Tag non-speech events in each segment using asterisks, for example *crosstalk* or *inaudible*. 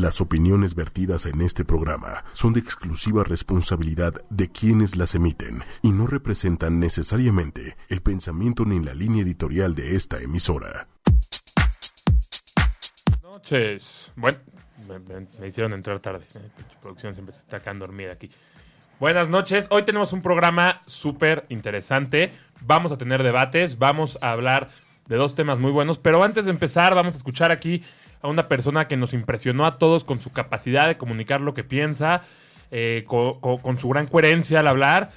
Las opiniones vertidas en este programa son de exclusiva responsabilidad de quienes las emiten y no representan necesariamente el pensamiento ni la línea editorial de esta emisora. noches. Bueno, me, hicieron entrar tarde. Eh, pinche producción siempre se está quedando dormida aquí. Buenas noches. Hoy tenemos un programa súper interesante. Vamos a tener debates, vamos a hablar de dos temas muy buenos, pero antes de empezar vamos a escuchar aquí a una persona que nos impresionó a todos con su capacidad de comunicar lo que piensa, eh, co- co- con su gran coherencia al hablar.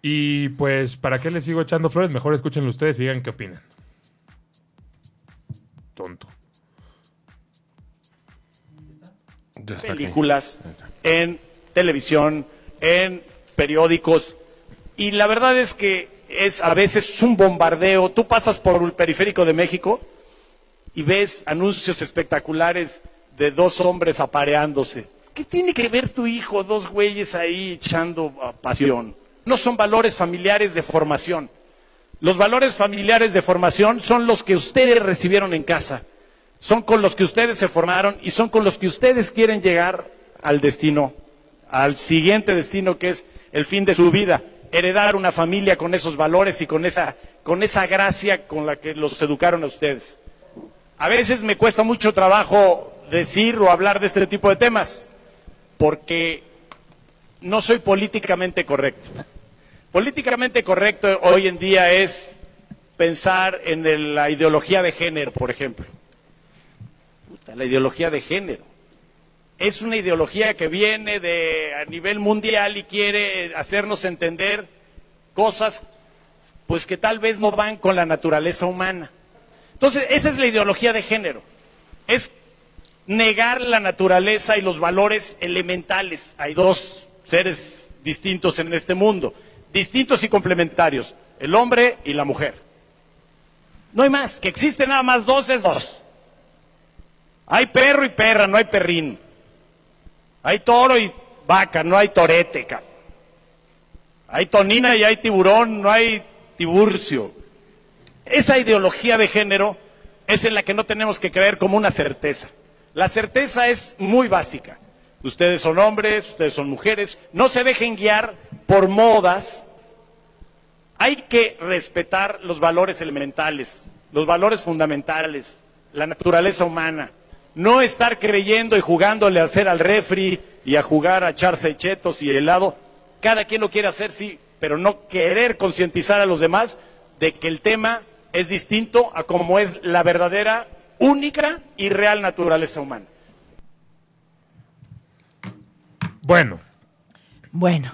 Y pues, ¿para qué les sigo echando flores? Mejor escúchenlo ustedes y digan qué opinan. Tonto. Películas, en televisión, en periódicos. Y la verdad es que es a veces un bombardeo. Tú pasas por el periférico de México y ves anuncios espectaculares de dos hombres apareándose. ¿Qué tiene que ver tu hijo, dos güeyes ahí echando pasión? No son valores familiares de formación. Los valores familiares de formación son los que ustedes recibieron en casa son con los que ustedes se formaron y son con los que ustedes quieren llegar al destino, al siguiente destino que es el fin de su vida, heredar una familia con esos valores y con esa, con esa gracia con la que los educaron a ustedes. A veces me cuesta mucho trabajo decir o hablar de este tipo de temas, porque no soy políticamente correcto. Políticamente correcto hoy en día es pensar en la ideología de género, por ejemplo la ideología de género. Es una ideología que viene de a nivel mundial y quiere hacernos entender cosas pues que tal vez no van con la naturaleza humana. Entonces, esa es la ideología de género. Es negar la naturaleza y los valores elementales. Hay dos seres distintos en este mundo, distintos y complementarios, el hombre y la mujer. No hay más, que existen nada más dos es dos. Hay perro y perra, no hay perrín. Hay toro y vaca, no hay torete. Hay tonina y hay tiburón, no hay tiburcio. Esa ideología de género es en la que no tenemos que creer como una certeza. La certeza es muy básica. Ustedes son hombres, ustedes son mujeres. No se dejen guiar por modas. Hay que respetar los valores elementales, los valores fundamentales, la naturaleza humana. No estar creyendo y jugándole a hacer al refri y a jugar a echarse chetos y helado. Cada quien lo quiere hacer, sí, pero no querer concientizar a los demás de que el tema es distinto a como es la verdadera, única y real naturaleza humana. Bueno, Bueno,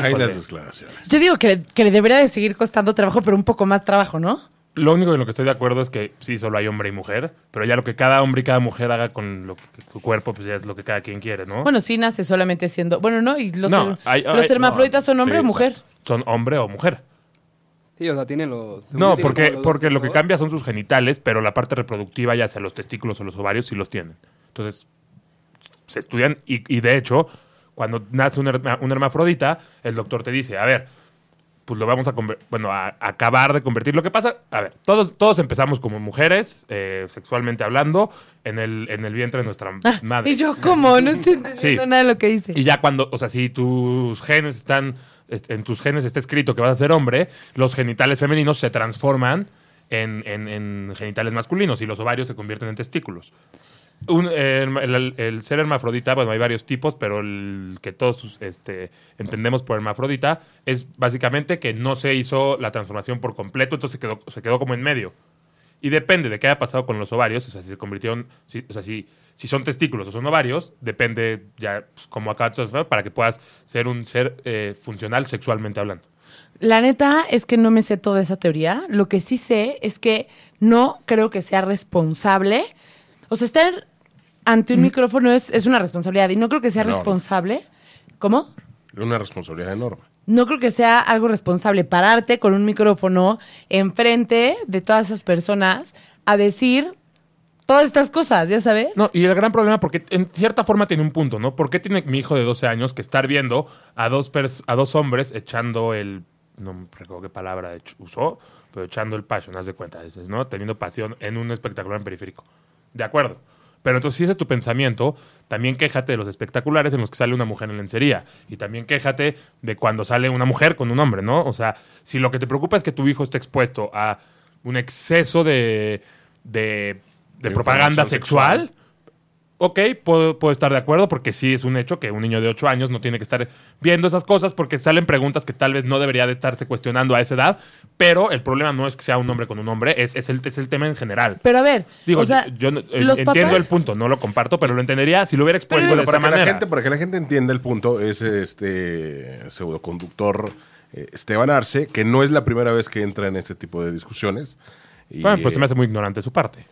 Hay las declaraciones. yo digo que, que le debería de seguir costando trabajo, pero un poco más trabajo, ¿no? Lo único en lo que estoy de acuerdo es que sí, solo hay hombre y mujer, pero ya lo que cada hombre y cada mujer haga con lo que, su cuerpo, pues ya es lo que cada quien quiere, ¿no? Bueno, sí nace solamente siendo. Bueno, no, y los, No, her- hay- los hay- hermafroditas son hombre Sí, o mujer. Son hombre o mujer. Sí, o sea, tienen los... No, porque, los porque lo que cambia son sus genitales, pero la parte reproductiva, ya sea los testículos o los ovarios, sí los tienen. Entonces, se estudian y, y de hecho, cuando nace un, herma- un hermafrodita, el doctor te dice, a ver, pues lo vamos a, bueno, a, a acabar de convertir. Lo que pasa, a ver, todos, todos empezamos como mujeres, eh, sexualmente hablando, en el, en el vientre de nuestra Ah, madre. y yo, ¿cómo? No estoy entendiendo Sí. nada de lo que dice. Y ya cuando, o sea, si tus genes están, est- en tus genes está escrito que vas a ser hombre, los genitales femeninos se transforman en, en- en genitales masculinos y los ovarios se convierten en testículos. El, ser hermafrodita, bueno, hay varios tipos, pero el que todos este, entendemos por hermafrodita es básicamente que no se hizo la transformación por completo, entonces se quedó, se quedó como en medio. Y depende de qué haya pasado con los ovarios, o sea, si se convirtieron, o sea, si, si son testículos o son ovarios, depende ya pues, cómo acaba de transformar para que puedas ser un ser eh, funcional sexualmente hablando. La neta es que no me sé toda esa teoría. Lo que sí sé es que no creo que sea responsable. O sea, estar ante un Mm. micrófono es, es una responsabilidad y no creo que sea Enorme. responsable. ¿Cómo? Una responsabilidad enorme. No creo que sea algo responsable pararte con un micrófono enfrente de todas esas personas a decir todas estas cosas, ya sabes. No, y el gran problema, porque en cierta forma tiene un punto, ¿no? ¿Por qué tiene mi hijo de 12 años que estar viendo a dos, pers- a dos hombres echando el. No recuerdo qué palabra usó, pero echando el passion, haz de cuenta, ¿no? Teniendo pasión en un espectacular en periférico. De acuerdo. Pero entonces, si ese es tu pensamiento, también quéjate de los espectaculares en los que sale una mujer en lencería. Y también quéjate de cuando sale una mujer con un hombre, ¿no? O sea, si lo que te preocupa es que tu hijo esté expuesto a un exceso de, de, de De propaganda sexual, sexual. ok, puedo, puedo estar de acuerdo porque sí es un hecho que un niño de 8 años no tiene que estar viendo esas cosas porque salen preguntas que tal vez no debería de estarse cuestionando a esa edad, pero el problema no es que sea un hombre con un hombre, es, es, el, es el tema en general. Pero a ver, Digo, o sea, yo, yo no- eh, entiendo papás- el punto, no lo comparto, pero lo entendería si lo hubiera expuesto de esa que, la manera. gente, para que la gente entienda el punto, es este pseudoconductor eh, Esteban Arce, que no es la primera vez que entra en este tipo de discusiones. Y, Bueno, pues se me eh, hace muy ignorante su parte.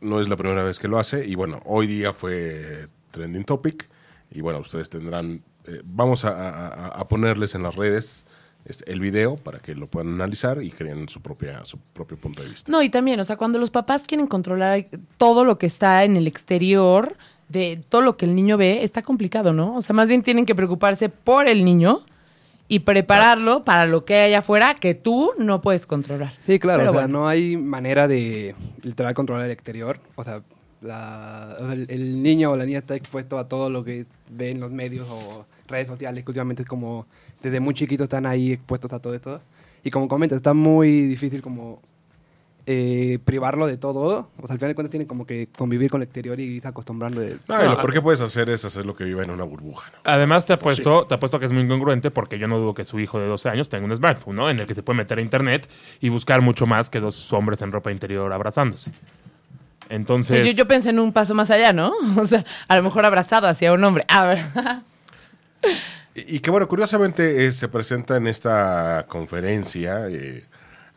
No es la primera vez que lo hace. Y bueno, hoy día fue trending topic. Y bueno, ustedes tendrán. eh, vamos a, a- ponerles en las redes este, el video para que lo puedan analizar y creen su, propia, su propio punto de vista. No, y también, o sea, cuando los papás quieren controlar todo lo que está en el exterior, de todo lo que el niño ve, está complicado, ¿no? O sea, más bien tienen que preocuparse por el niño y prepararlo para lo que hay afuera que tú no puedes controlar. Sí, claro, Pero o sea, bueno. no hay manera de literal controlar el exterior. O sea, la- el, el niño o la niña está expuesto a todo lo que ve en los medios o redes sociales, que últimamente es como desde muy chiquitos están ahí expuestos a todo esto. Y como comentas, está muy difícil como eh, privarlo de todo. O sea, al final de cuentas tienen como que convivir con el exterior y irse acostumbrando. De, No, y lo peor que puedes hacer es hacer lo que viva en una burbuja. ¿no? Además, te apuesto, te apuesto que es muy incongruente porque yo no dudo que su hijo de 12 años tenga un smartphone, ¿no? En el que se puede meter a internet y buscar mucho más que dos hombres en ropa interior abrazándose. Entonces, Yo, yo pensé en un paso más allá, ¿no? *laughs* O sea, a lo mejor abrazado hacia un hombre. A ver. Y, y que bueno, curiosamente eh, se presenta en esta conferencia eh,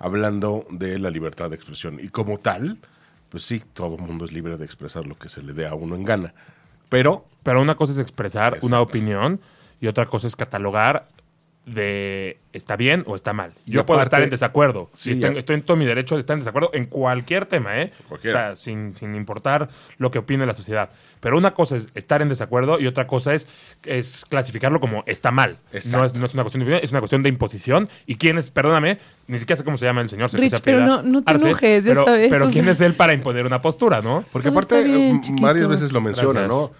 hablando de la libertad de expresión. Y como tal, pues sí, todo el mundo es libre de expresar lo que se le dé a uno en gana. Pero pero una cosa es expresar Exacto. una opinión y otra cosa es catalogar de está bien o está mal. Yo puedo estar en desacuerdo. Sí, y estoy, en todo mi derecho de estar en desacuerdo en cualquier tema, ¿eh? Cualquiera. O sea, sin, sin importar lo que opine la sociedad. Pero una cosa es estar en desacuerdo y otra cosa es, es clasificarlo como está mal. No es, no es una cuestión de opinión, es una cuestión de imposición. ¿Y quién es? Perdóname, ni siquiera sé cómo se llama el señor. Rich, pero no- no te Arce, enojes, ya pero, sabes, Pero ¿quién sea. es él para imponer una postura, no? Porque Todo aparte, bien, varias veces lo menciona, Gracias. ¿no?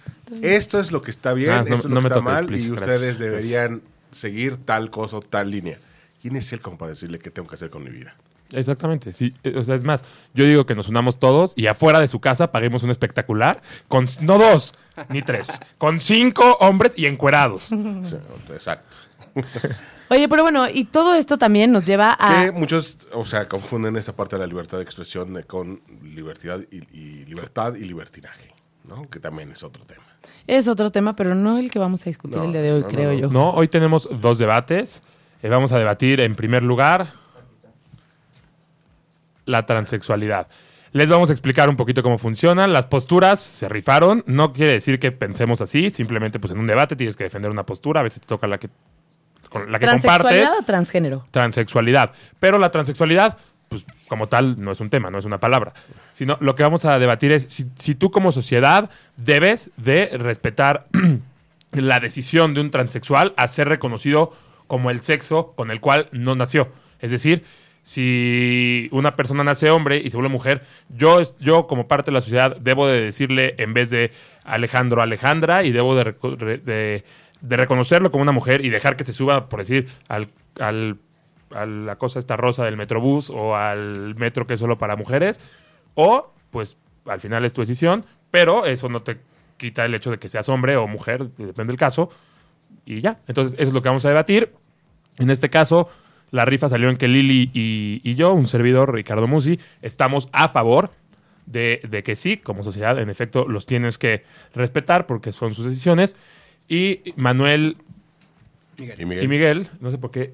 Esto es lo que está bien, Ah, no- esto es lo no que me está toques, mal, please, y gracias. ustedes deberían seguir tal cosa o tal línea. ¿Quién es él como para decirle qué tengo que hacer con mi vida? Exactamente, sí. Eh, O sea, es más, yo digo que nos unamos todos y afuera de su casa paguemos un espectacular con, no dos, ni tres, *laughs* con cinco hombres y encuerados. *laughs* Exacto. *laughs* Oye, pero bueno, y todo esto también nos lleva a... Que muchos, o sea, confunden esa parte de la libertad de expresión eh, con libertad y, y libertad y libertinaje, ¿no? Que también es otro tema. Es otro tema, pero no el que vamos a discutir No, el día de hoy, no, creo no. yo. No, hoy tenemos dos debates. Eh, vamos a debatir en primer lugar la transexualidad. Les vamos a explicar un poquito cómo funcionan. Las posturas se rifaron. No quiere decir que pensemos así. Simplemente, pues en un debate tienes que defender una postura. A veces te toca la que, con la que compartes. ¿Transexualidad o transgénero? transexualidad. Pero la transexualidad, pues como tal, no es un tema, no es una palabra. Sino lo que vamos a debatir es si, tú como sociedad debes de respetar *clears throat* la decisión de un transexual a ser reconocido como el sexo con el cual no nació. Es decir, si una persona nace hombre y se vuelve mujer, yo, yo como parte de la sociedad debo de decirle en vez de Alejandro Alejandra y debo de, de- reconocerlo como una mujer y dejar que se suba, por decir, al- a la cosa esta rosa del Metrobús o al metro que es solo para mujeres, o pues al final es tu decisión, pero eso no te quita el hecho de que seas hombre o mujer, depende del caso, y ya. Entonces, eso es lo que vamos a debatir. En este caso, la rifa salió en que Lili y, y yo, un servidor, Ricardo Musi, estamos a favor de, de que sí, como sociedad, en efecto, los tienes que respetar porque son sus decisiones. Y Manuel Y Miguel, y Miguel, no sé por qué,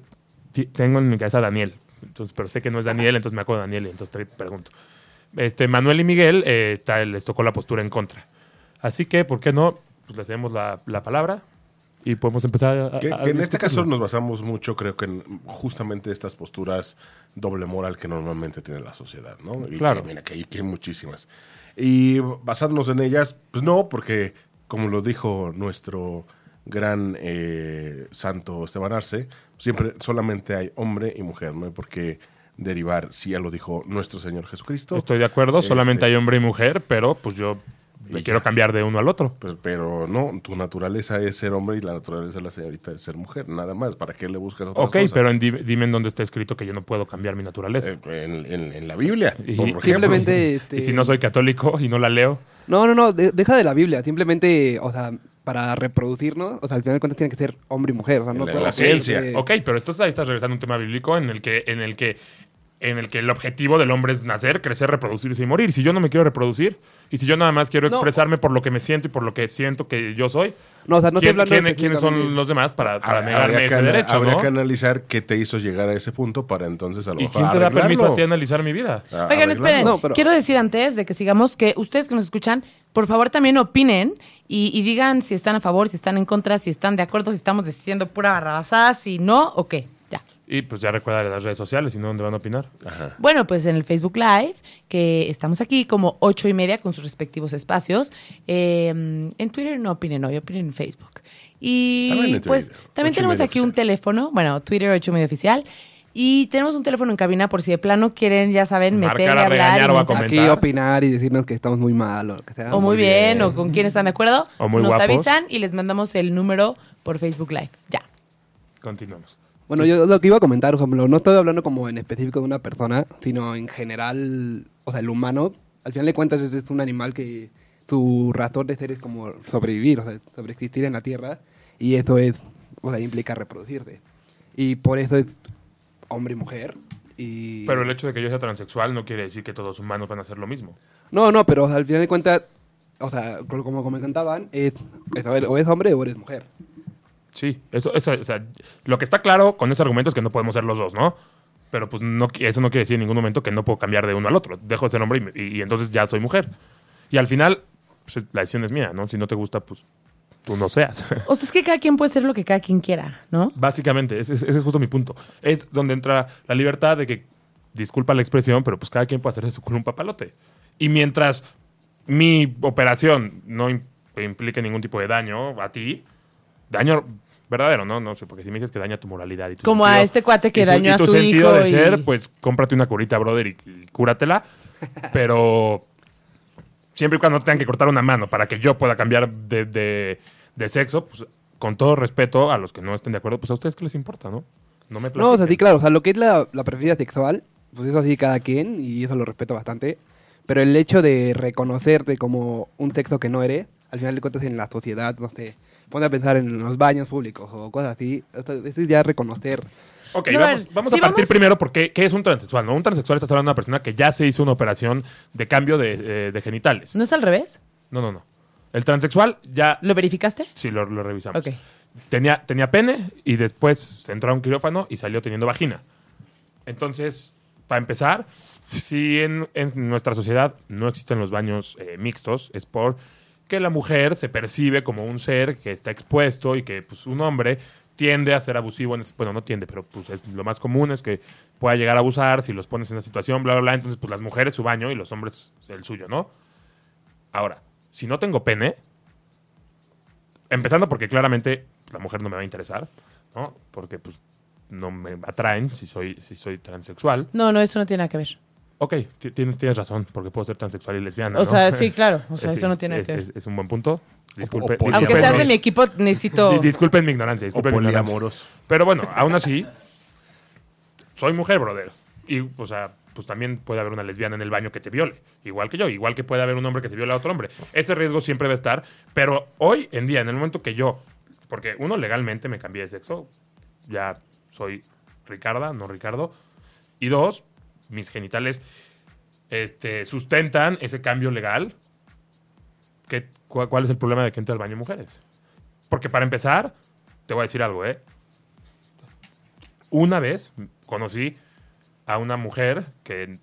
tengo en mi cabeza a Daniel, entonces, pero sé que no es Daniel, entonces me acuerdo de Daniel y entonces te pregunto. Este, Manuel y Miguel eh, está, les tocó la postura en contra. Así que, ¿por qué no? Pues les demos la, la palabra y podemos empezar a, que, a que en este caso nos basamos mucho, creo que en justamente estas posturas doble moral que normalmente tiene la sociedad, ¿no? Y Claro. que, mira, que hay, que hay muchísimas. Y basándonos en ellas, pues no, porque como lo dijo nuestro gran eh, santo Esteban Arce, siempre solamente hay hombre y mujer, no hay por qué derivar, si ya lo dijo nuestro Señor Jesucristo. Estoy de acuerdo, solamente Este- hay hombre y mujer, pero pues yo me quiero cambiar de uno al otro. Pues, pero no, tu naturaleza es ser hombre y la naturaleza de la señorita es ser mujer, nada más. ¿Para qué le buscas otras Ok, cosas? pero en di- dime en dónde está escrito que yo no puedo cambiar mi naturaleza. Eh, en, en- en la Biblia, Y- por ejemplo. Simplemente... *laughs* Y si no soy católico y no la leo, No, no, no, de- deja de la Biblia. Simplemente, o sea, para reproducirnos, o sea, al final de cuentas tiene que ser hombre y mujer. O sea, no la- la ciencia. Ok, pero entonces ahí estás regresando a un tema bíblico en el que, en el que, en el que el objetivo del hombre es nacer, crecer, reproducirse y morir. Y si yo no me quiero reproducir, y si yo nada más quiero No. expresarme por lo que me siento y por lo que siento que yo soy, No, o sea, no ¿quién- quién- ¿quiénes son los demás para, para Habría negarme que ese ana- derecho, habría no? que analizar qué te hizo llegar a ese punto para entonces a lo ¿Y mejor quién te da permiso a ti analizar mi vida? A- Oigan, esperen. No, pero- Quiero decir antes de que sigamos que ustedes que nos escuchan, por favor también opinen y, y digan si están a favor, si están en contra, si están de acuerdo, si estamos diciendo pura barrabasada, si no, o qué. Y pues ya recuerda las redes sociales, si no, ¿dónde van a opinar? Bueno, pues en el Facebook Live, que estamos aquí como ocho y media con sus respectivos espacios. Eh, en Twitter no opinen hoy, opinen en Facebook. Y También pues también tenemos aquí un teléfono, bueno, Twitter ocho y media oficial. Y tenemos un teléfono en cabina por si de plano quieren, ya saben, meterle a hablar. regañar y o a montar- comentar. Aquí opinar y decirnos que estamos muy mal o lo que sea. O muy bien, o con quién están de acuerdo. O muy Nos guapos. avisan y les mandamos el número por Facebook Live. Ya. Continuamos. Bueno, yo lo que iba a comentar, por ejemplo, no estoy hablando como en específico de una persona, sino en general, o sea, el humano, al final de cuentas es, un animal que su razón de ser es como sobrevivir, o sea, sobreexistir en la Tierra, y eso es, o sea, implica reproducirse. Y por eso es hombre y mujer. Y... Pero el hecho de que yo sea transexual no quiere decir que todos los humanos van a hacer lo mismo. No, no, pero o sea, al final de cuentas, o sea, como, comentaban, es, es, o es hombre o eres mujer. Sí, eso, eso, o sea, lo que está claro con ese argumento es que no podemos ser los dos, ¿no? Pero pues no, eso no quiere decir en ningún momento que no puedo cambiar de uno al otro. Dejo de ser hombre y, y- y entonces ya soy mujer. Y al final, pues, la decisión es mía, ¿no? Si no te gusta, pues tú no seas. *laughs* O sea, es que cada quien puede ser lo que cada quien quiera, ¿no? Básicamente, ese, ese es justo mi punto. Es donde entra la libertad de que, disculpa la expresión, pero pues cada quien puede hacer de su culo un papalote. Y mientras mi operación no im- implique ningún tipo de daño a ti, daño verdadero, ¿no? No sé, porque si me dices que daña tu moralidad y tu Como a este cuate que y su- dañó y a tu su sentido hijo de y- ser, pues cómprate una curita, brother, y, y cúratela. *laughs* Pero siempre y cuando tengan que cortar una mano para que yo pueda cambiar de, de- de sexo, pues con todo respeto a los que no estén de acuerdo, pues a ustedes qué les importa, ¿no? No me No, o sea, sí, platiquen. claro, o sea, lo que es la, la preferencia sexual, pues eso sí cada quien, y eso lo respeto bastante. Pero el hecho de reconocerte como un sexo que no eres, al final de cuentas en la sociedad, no sé, ponte a pensar en los baños públicos o cosas así, es ya reconocer. Ok, No, a vamos, ver, vamos sí, a partir vamos- primero por qué, es un transexual, ¿no? Un transexual estás hablando de una persona que ya se hizo una operación de cambio de, eh, de genitales. ¿No es al revés? No, no, no. El transexual ya... ¿Lo verificaste? Sí, lo, lo revisamos. Ok. Tenía, tenía pene y después se entró a un quirófano y salió teniendo vagina. Entonces, para empezar, si en, en nuestra sociedad no existen los baños eh, mixtos, es por que la mujer se percibe como un ser que está expuesto y que pues, un hombre tiende a ser abusivo. Bueno, no tiende, pero pues, es, lo más común es que pueda llegar a abusar si los pones en esa situación, bla, bla, bla. Entonces, pues las mujeres su baño y los hombres el suyo, ¿no? Ahora, si no tengo pene, empezando porque claramente la mujer no me va a interesar, ¿no? Porque pues no me atraen si soy, si soy transexual. No, no, eso no tiene nada que ver. Ok, ti- tienes, tienes razón, porque puedo ser transexual y lesbiana. O ¿no? sea, sí, *laughs* claro. O sea, eso no tiene es, que ver. es- es un buen punto. Disculpe, o Aunque seas de mi equipo, necesito... *laughs* di- disculpen mi ignorancia. O Disculpen mi ignorancia. Pero bueno, aún así, soy mujer, brother. Y, o sea, pues también puede haber una lesbiana en el baño que te viole. Igual que yo. Igual que puede haber un hombre que se viole a otro hombre. Ese riesgo siempre va a estar. Pero hoy en día, en el momento que yo, porque uno legalmente me cambié de sexo, ya soy Ricarda, no Ricardo. Y dos, mis genitales este, sustentan ese cambio legal. ¿Qué, cu- ¿Cuál es el problema de que entre al baño mujeres? Porque para empezar, te voy a decir algo, ¿eh? Una vez conocí a una mujer que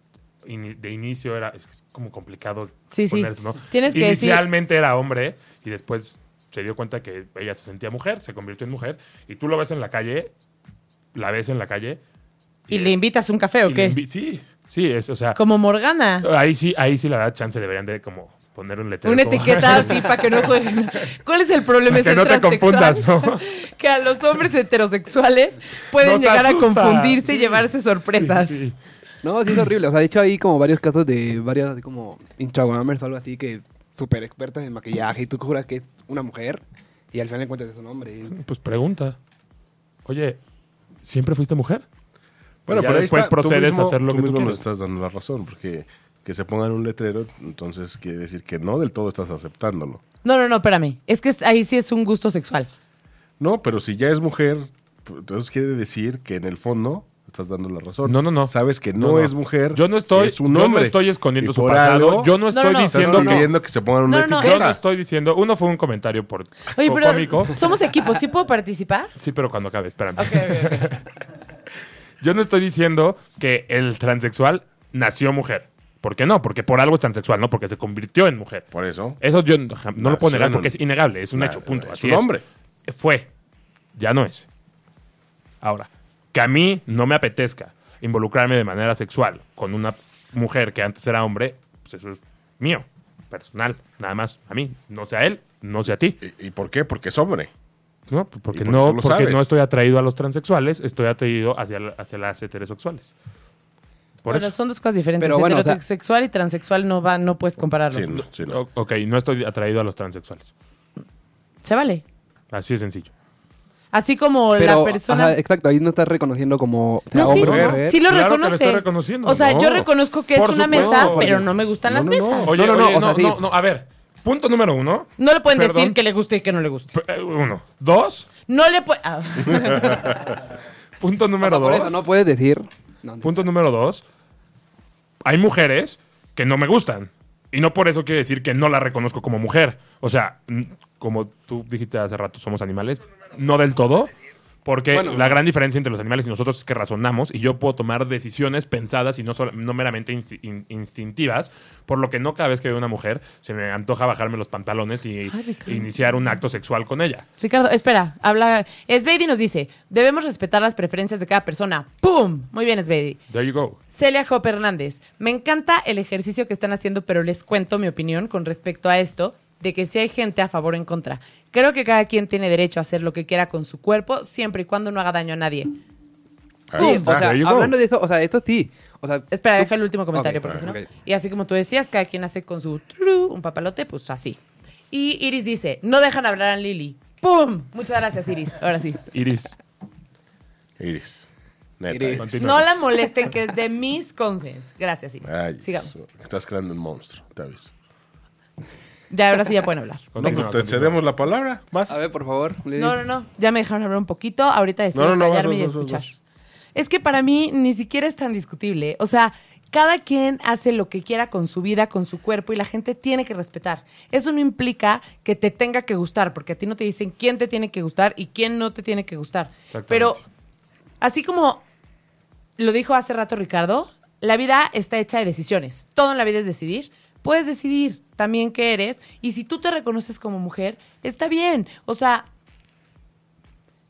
de inicio era es como complicado Sí, sí. poner esto, ¿no? Tienes que decir- Inicialmente era hombre y después se dio cuenta que ella se sentía mujer, se convirtió en mujer y tú lo ves en la calle, la ves en la calle ¿Y le invitas un café o qué? sí, sí, es, o sea, Como Morgana. ahí sí, ahí sí la verdad chance deberían de como poner un letrero. Una como- etiqueta *laughs* así para que no jueguen. ¿Cuál es el problema de que ser no te confundas, ¿no? *laughs* Que a los hombres heterosexuales pueden Nos llegar asusta. a confundirse y llevarse sorpresas. Sí, sí. No, sí es horrible. O sea, de hecho hay como varios casos de varios así como Instagramers o algo así que súper expertas en maquillaje y tú juras que es una mujer y al final encuentras es un hombre. Y- Pues pregunta. Oye, ¿siempre fuiste mujer? Bueno, pero después está, procedes mismo- a hacer lo tú que tú mismo nos estás dando la razón, porque que se pongan un letrero, entonces quiere decir que no del todo estás aceptándolo. No, no, no, espérame. Es que ahí sí es un gusto sexual. No, pero si ya es mujer, entonces quiere decir que en el fondo estás dando la razón. No, no, no. Sabes que no, No, no. es mujer. Yo no estoy, es un yo no hombre. estoy escondiendo su pasado. algo yo no estoy no, no. Estás diciendo. no. pidiendo que se pongan una No, no, no, Yo etiqueta. no estoy diciendo. Uno fue un comentario por Oye, pero cómico. somos equipo, ¿sí puedo participar? Sí, pero cuando acabe, espérame. Ok, ok, ok. *laughs* Yo no estoy diciendo que el transexual nació mujer. ¿Por qué no? Porque por algo es transexual, no porque se convirtió en mujer. Por eso. Eso yo no no lo puedo negar porque es innegable, es un hecho, punto. es Así un hombre. Fue, ya no es. Ahora, que a mí no me apetezca involucrarme de manera sexual con una mujer que antes era hombre, pues eso es mío, personal, nada más a mí, no sea él, no sea a ti. ¿Y, y por qué? Porque es hombre. ¿No? Porque, no, porque sabes. no estoy atraído a los transexuales, estoy atraído hacia, la- hacia las heterosexuales. Por Bueno, eso. son dos cosas diferentes. Pero bueno, o sea- Heterosexual y transexual no va, no puedes compararlo. Sí, no, sí, no. O- ok, no estoy atraído a los transexuales. Se vale. Así de sencillo. Así como Pero, la persona. ajá, exacto, ahí no estás reconociendo como no, sí, hombre o no, mujer. sí lo Claro que lo reconoce. estoy reconociendo. O sea, No. yo reconozco que es una supuesto, mesa, pero no me gustan No, las no, no. mesas. Oye, No, no, no, oye, o sea, no, sí. no, no, a ver. Punto número uno. No le pueden Perdón. decir que le guste y que no le guste. Eh, Uno. Dos. No le pueden. Ah. *laughs* Punto O número dos. no puedes decir. No, no. Punto número dos. Hay mujeres que no me gustan. Y no por eso quiere decir que no la reconozco como mujer. O sea, como tú dijiste hace rato, somos animales. No del todo. Porque Bueno. la gran diferencia entre los animales y nosotros es que razonamos y yo puedo tomar decisiones pensadas y no, solo- no meramente insti- in- instintivas, por lo que no cada vez que veo una mujer se me antoja bajarme los pantalones y Ay, iniciar un acto sexual con ella. Ricardo, espera, habla. Sveidy nos dice: debemos respetar las preferencias de cada persona. ¡Pum! Muy bien, Sveidy. There you go. Celia Hopper Hernández. Me encanta el ejercicio que están haciendo, pero les cuento mi opinión con respecto a esto, de que si hay gente a favor o en contra. Creo que cada quien tiene derecho a hacer lo que quiera con su cuerpo, siempre y cuando no haga daño a nadie. Ahí está. o sea, hablando de eso, o sea, esto sí. O sea, Espera, tú- deja el último comentario, porque si no. Y así como tú decías, cada quien hace con su truru, un papalote, pues así. Y Iris dice: No dejan hablar a Lili. ¡Pum! Muchas gracias, Iris. Ahora sí. Iris. Iris. Neta. Iris. No la molesten, que es de mis consens. Gracias, Iris. Ay, Sigamos. Estás creando un monstruo, Davis. Ya, ahora sí ya pueden hablar. No, pues te cedemos la palabra. Vas. A ver, por favor. Lili. No, no, no. Ya me dejaron hablar un poquito. Ahorita decido No, no, no, callarme vas, y vas, escuchar. vas. Es que para mí ni siquiera es tan discutible. O sea, cada quien hace lo que quiera con su vida, con su cuerpo, y la gente tiene que respetar. Eso no implica que te tenga que gustar, porque a ti no te dicen quién te tiene que gustar y quién no te tiene que gustar. Exactamente. Pero, así como lo dijo hace rato Ricardo, la vida está hecha de decisiones. Todo en la vida es decidir. Puedes decidir también qué eres. Y si tú te reconoces como mujer, está bien. O sea,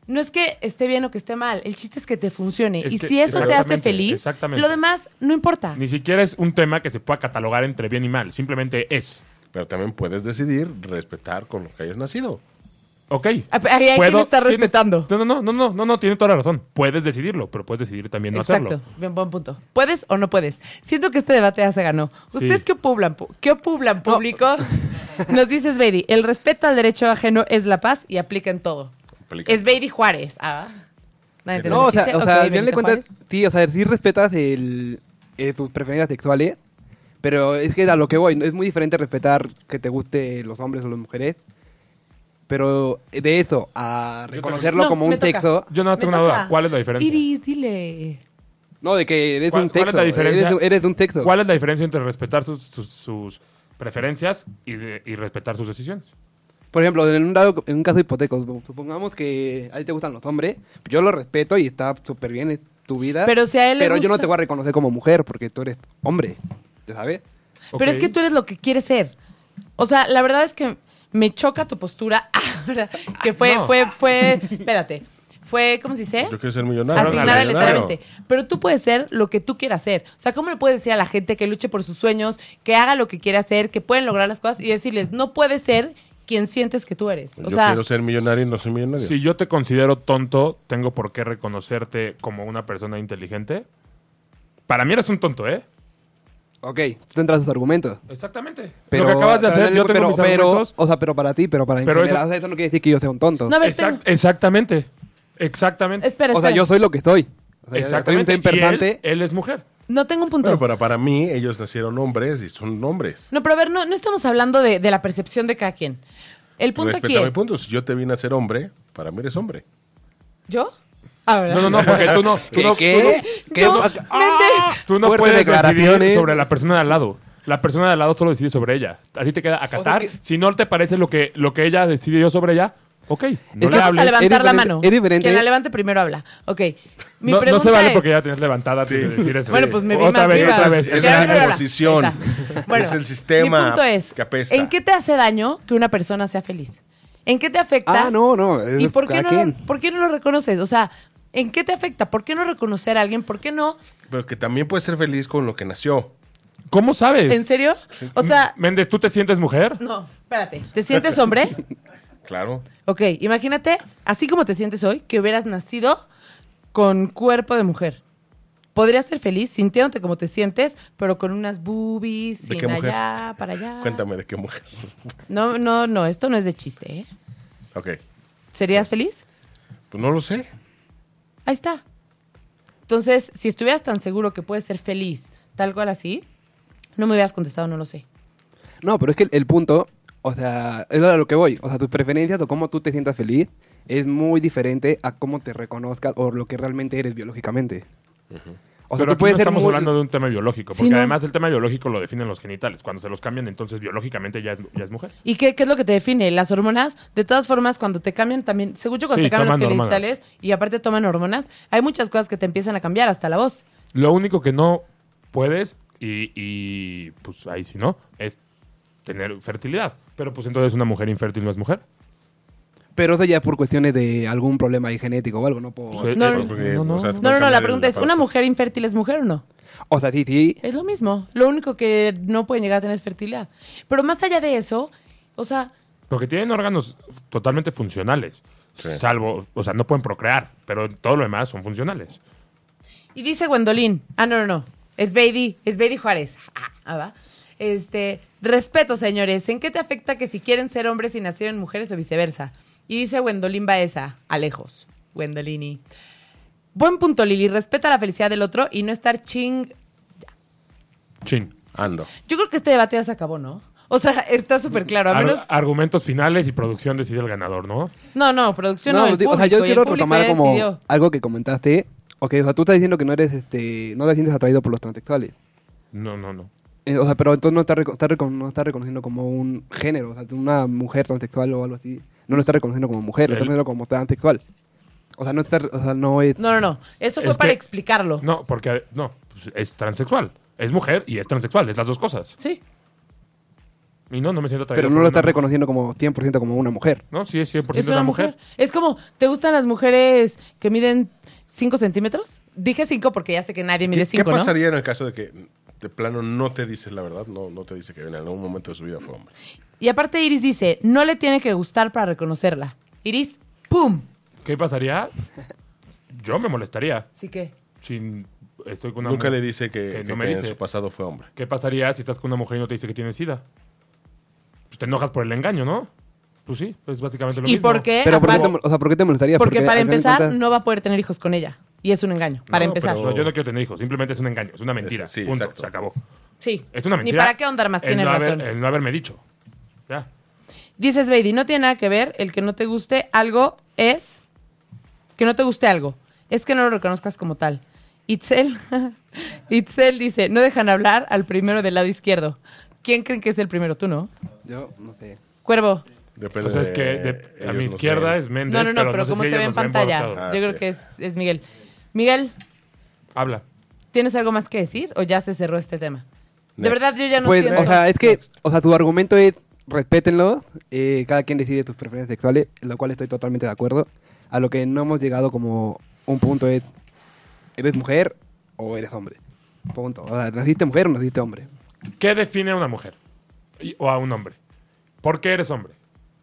no es que esté bien o que esté mal. El chiste es que te funcione. Es y que- si eso te hace feliz, exactamente. lo demás no importa. Ni siquiera es un tema que se pueda catalogar entre bien y mal. Simplemente es. Pero también puedes decidir respetar con lo que hayas nacido. Ok. Ahí hay Puedo- quien está respetando. No, no, no, no, no, no, no, tiene toda la razón. Puedes decidirlo, pero puedes decidir también no Exacto, hacerlo. bien buen punto. ¿Puedes o no puedes? Siento que este debate ya se ganó. ¿Ustedes Sí. qué opublan, público? *laughs* Nos dice Sveidi, el respeto al derecho ajeno es la paz y aplica en todo. Aplica. Es Sveidi Juárez. Ah. ¿Nadie entendió No, o sea, o sea, al final de Benito cuentas, sí, o sea, sí respetas el, eh, tus preferencias sexuales, pero es que a lo que voy, es muy diferente respetar que te guste los hombres o las mujeres, pero de eso a reconocerlo No, como un sexo, Yo no tengo una duda. ¿Cuál es la diferencia? Iris, dile. no, de que eres ¿Cuál- un cuál es la diferencia? Eres, eres un sexo. ¿Cuál es la diferencia entre respetar sus, sus- sus preferencias y, de- y respetar sus decisiones? Por ejemplo, en un, dado- en un caso hipotético, supongamos que a ti te gustan los hombres, yo lo respeto y está súper bien, es tu vida. Pero si a él le Pero yo no gusta- te voy a reconocer como mujer porque tú eres hombre, ¿ya sabes? Pero es Ok. que tú eres lo que quieres ser. O sea, la verdad es que me choca tu postura. *laughs* Ah, ¿verdad? Que fue, No. fue, fue, espérate. Fue, ¿cómo se dice? Yo quiero ser millonario. Asignada literalmente. Pero tú puedes ser lo que tú quieras ser. O sea, ¿cómo le puedes decir a la gente que luche por sus sueños, que haga lo que quiere hacer, que pueden lograr las cosas y decirles, no puedes ser quien sientes que tú eres? O Yo sea, quiero ser millonario y no soy millonario. Si yo te considero tonto, ¿tengo por qué reconocerte como una persona inteligente? Para mí eres un tonto, ¿eh? Ok, tú tendrás tus argumentos. Exactamente. Pero, lo que acabas de pero- hacer, yo tengo pero, mis pero, argumentos. O sea, pero para ti, pero para en Pero general, eso- no quiere decir que yo sea un tonto. No, a ver, Exact- tengo- exactamente. Exactamente. espera, o sea, espera. yo soy lo que estoy. O sea, Exactamente. Soy un Y él, él es mujer. No tengo un punto. Bueno, pero para mí, ellos nacieron hombres y son hombres. No, pero a ver, no, no estamos hablando de, de la percepción de cada quien. El punto aquí Respeta mi es... punto. Si yo te vine a ser hombre, para mí eres hombre. ¿Yo? Ah. No, no, no, porque tú no. *laughs* Tú ¿Qué? no, ¿Qué? ¿Qué? Yo, Ah, Méndez. Tú no Fuertes puedes decidir declaraciones. sobre la persona de al lado. La persona de al lado solo decide sobre ella. A ti te queda acatar. que- Si no te parece lo que, lo que ella decidió sobre ella, ok. No le Vamos a hables. levantar la mano. es diferente. Quien la levante primero habla. Ok. Mi No, no se vale es- porque ya tienes levantada antes de decir eso. Bueno, pues me vi otra más vez, viva. otra vez. Es la imposición. Bueno, Es el sistema Mi punto es, que apesta. ¿en qué te hace daño que una persona sea feliz? ¿En qué te afecta? Ah, no, no. ¿Y por qué, no, quien. por qué no lo reconoces? O sea, ¿en qué te afecta? ¿Por qué no reconocer a alguien? ¿Por qué no? Pero que también puede ser feliz con lo que nació. ¿Cómo sabes? ¿En serio? O sea, Méndez, ¿tú te sientes mujer? no, espérate. ¿Te sientes hombre? *laughs* Claro. Ok, imagínate, así como te sientes hoy, que hubieras nacido con cuerpo de mujer. Podrías ser feliz sintiéndote como te sientes, pero con unas boobies, ¿De sin qué mujer? allá, para allá. Cuéntame de qué mujer. No, no, no, esto no es de chiste, ¿eh? Ok. ¿Serías feliz? Pues no lo sé. Ahí está. Entonces, si estuvieras tan seguro que puedes ser feliz, tal cual así, no me hubieras contestado, no lo sé. No, pero es que el, el punto, o sea, es a lo que voy. O sea, tus preferencias o cómo tú te sientas feliz es muy diferente a cómo te reconozcas o lo que realmente eres biológicamente. O sea, Pero tú puedes no ser estamos muy... hablando de un tema biológico, Sí, porque no. además el tema biológico lo definen los genitales. Cuando se los cambian, entonces biológicamente ya es, ya es mujer. ¿Y qué, qué es lo que te define? Las hormonas, de todas formas, cuando te cambian también, según yo, cuando Sí, te cambian los hormonas. genitales y aparte toman hormonas, hay muchas cosas que te empiezan a cambiar, hasta la voz. Lo único que no puedes, y, y, pues ahí sí no, es tener fertilidad. Pero pues entonces una mujer infértil no es mujer. Pero eso ya es por cuestiones de algún problema ahí genético o algo, no por... No, eh, no, Porque, no, no. o sea, No, no, no, cambiar la pregunta es, ¿una mujer infértil es mujer o no? O sea, sí, sí. Es lo mismo. Lo único que no pueden llegar a tener es fertilidad. Pero más allá de eso, o sea, Porque tienen órganos totalmente funcionales. Sí. Salvo, o sea, no pueden procrear, pero todo lo demás son funcionales. Y dice Gwendolyn, ah, no, no, no, es Beidi, es Beidi Juárez. Ah, ah, va. Este, respeto, señores, ¿en qué te afecta que si quieren ser hombres y nacieron mujeres o viceversa? Y dice Gwendolyn Baeza, a lejos, Gwendolini. Buen punto, Lili, respeta la felicidad del otro y no estar ching... Chin. Ando. Yo creo que este debate ya se acabó, ¿no? O sea, está súper claro, a Ar- menos... argumentos finales y producción decide el ganador, ¿no? No, no, producción no, No, el di- o sea, yo público, quiero público retomar como decidió. algo que comentaste. Ok, o sea, tú estás diciendo que no eres, este, no te sientes atraído por los transexuales. No, no, no. Eh, o sea, pero entonces no estás está reco- no está reconociendo como un género, o sea, una mujer transexual o algo así. No lo está reconociendo como mujer, lo está reconociendo como transexual. O sea, no está, o sea, no es... No, no, no, eso fue Es para que- explicarlo. No, porque no, pues, es transexual. Es mujer y es transexual, es las dos cosas. Sí. Y no, no me siento atraído. Pero no por lo está reconociendo como 100% como una mujer. No, sí es 100% Es una mujer. mujer. Es como, ¿te gustan las mujeres que miden 5 centímetros? Dije 5 porque ya sé que nadie ¿Qué, mide qué 5, ¿no? pasaría en el caso de que de plano no te dice la verdad? No, no te dice que en algún momento de su vida fue hombre. Y aparte Iris dice, no le tiene que gustar para reconocerla. Iris, ¡pum! ¿Qué pasaría? Yo me molestaría. Así que, Si estoy con una Nunca le dice que, que que- no me que en dice. su pasado fue hombre. ¿Qué pasaría si estás con una mujer y no te dice que tienes sida? Pues te enojas por el engaño, ¿no? Pues sí, es básicamente lo ¿y mismo. por qué? Pero ¿por qué, Aparte- te, o sea, ¿por qué te molestaría? porque para final de empezar no va a poder tener hijos con ella. Y es un engaño, para No, empezar. pero- No, yo no quiero tener hijos, simplemente es un engaño, es una mentira. Sí, punto, exacto. se acabó. Sí. Es una Ni mentira. para qué ahondar más, tienes no haber- razón. el no haberme dicho. Dices, Beidi, no tiene nada que ver el que no te guste algo es que no te guste algo. Es que no lo reconozcas como tal. Itzel, *laughs* Itzel dice, no dejan hablar al primero del lado izquierdo. ¿Quién creen que es el primero? Tú, ¿no? Yo, no sé. Cuervo. Depende Pues es que de- de- a mi izquierda es Méndez. No, no, no, pero, sé como si se ve en pantalla. Ah, Yo creo que es. es, Miguel. Miguel, Habla. ¿tienes algo más que decir o ya se cerró este tema? De verdad, yo ya no Pues, siento... o sea, es que, o sea, tu argumento es respétenlo, eh, cada quien decide tus preferencias sexuales, lo cual estoy totalmente de acuerdo. A lo que no hemos llegado como un punto es, ¿eres mujer o eres hombre? Punto. O sea, ¿naciste mujer o naciste hombre? ¿Qué define a una mujer? Y- O a un hombre. ¿Por qué eres hombre?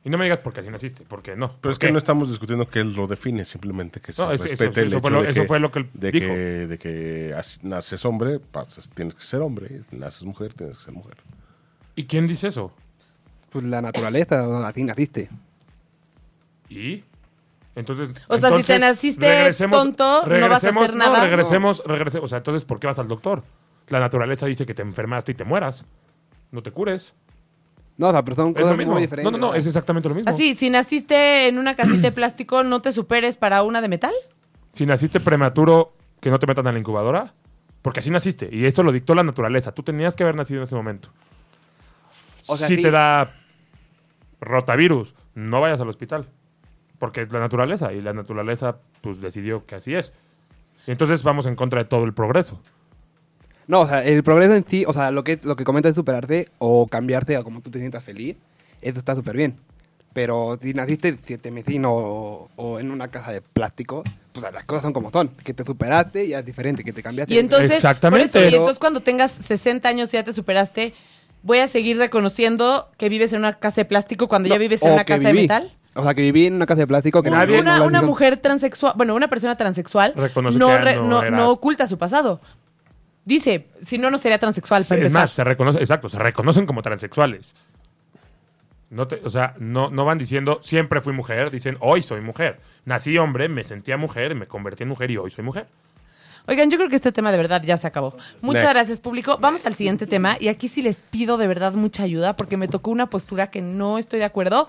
Y no me digas porque así naciste, porque no. Pero es ¿Por que no estamos discutiendo que él lo define, simplemente que se No, eso- respete eso- el eso hecho fue lo- de, eso que, fue lo que él de, dijo. que, de que as- naces hombre, pasas, tienes que ser hombre, naces mujer, tienes que ser mujer. ¿Y quién dice eso? Pues la naturaleza, o así naciste. ¿Y? Entonces. O sea, si te naciste regresemos- tonto, no vas a regresemos- hacer nada. No, regresemos, regresemos. O sea, entonces, ¿por qué vas al doctor? La naturaleza dice que te enfermaste y te mueras. No te cures. No, o sea, pero son Es lo cosas mismo. muy No, diferentes. no, no, es exactamente lo mismo. Así, si naciste en una casita de plástico, ¿no te superes para una de metal? Si naciste prematuro, que no te metan a la incubadora. Porque así naciste. Y eso lo dictó la naturaleza. Tú tenías que haber nacido en ese momento. O sea, si sí. te da rotavirus, no vayas al hospital. Porque es la naturaleza. Y la naturaleza, pues, decidió que así es. Y entonces vamos en contra de todo el progreso. No, o sea, el progreso en sí, o sea, lo que, lo que comentas es superarte o cambiarte a como tú te sientas feliz, eso está súper bien. Pero si naciste siete vecino o, o en una casa de plástico, pues las cosas son como son. Que te superaste ya es diferente, que te cambiaste. Y entonces, Exactamente. eso, y entonces cuando tengas 60 años y ya te superaste, voy a seguir reconociendo que vives en una casa de plástico cuando ya vives en una casa de metal. O sea, que viví en una casa de plástico que nadie- una, no una mujer transexual, bueno, una persona transexual Reconoce no, que re- no no, era- no oculta su pasado. Dice, si no, no sería transexual para es empezar. más, se reconoce, exacto, se reconocen como transexuales. No te, o sea, no, no van diciendo siempre fui mujer, dicen hoy soy mujer. Nací hombre, me sentía mujer, me convertí en mujer y hoy soy mujer. Oigan, yo creo que este tema de verdad ya se acabó. Muchas Next. gracias, público. Vamos al siguiente tema. Y aquí sí les pido de verdad mucha ayuda porque me tocó una postura que no estoy de acuerdo.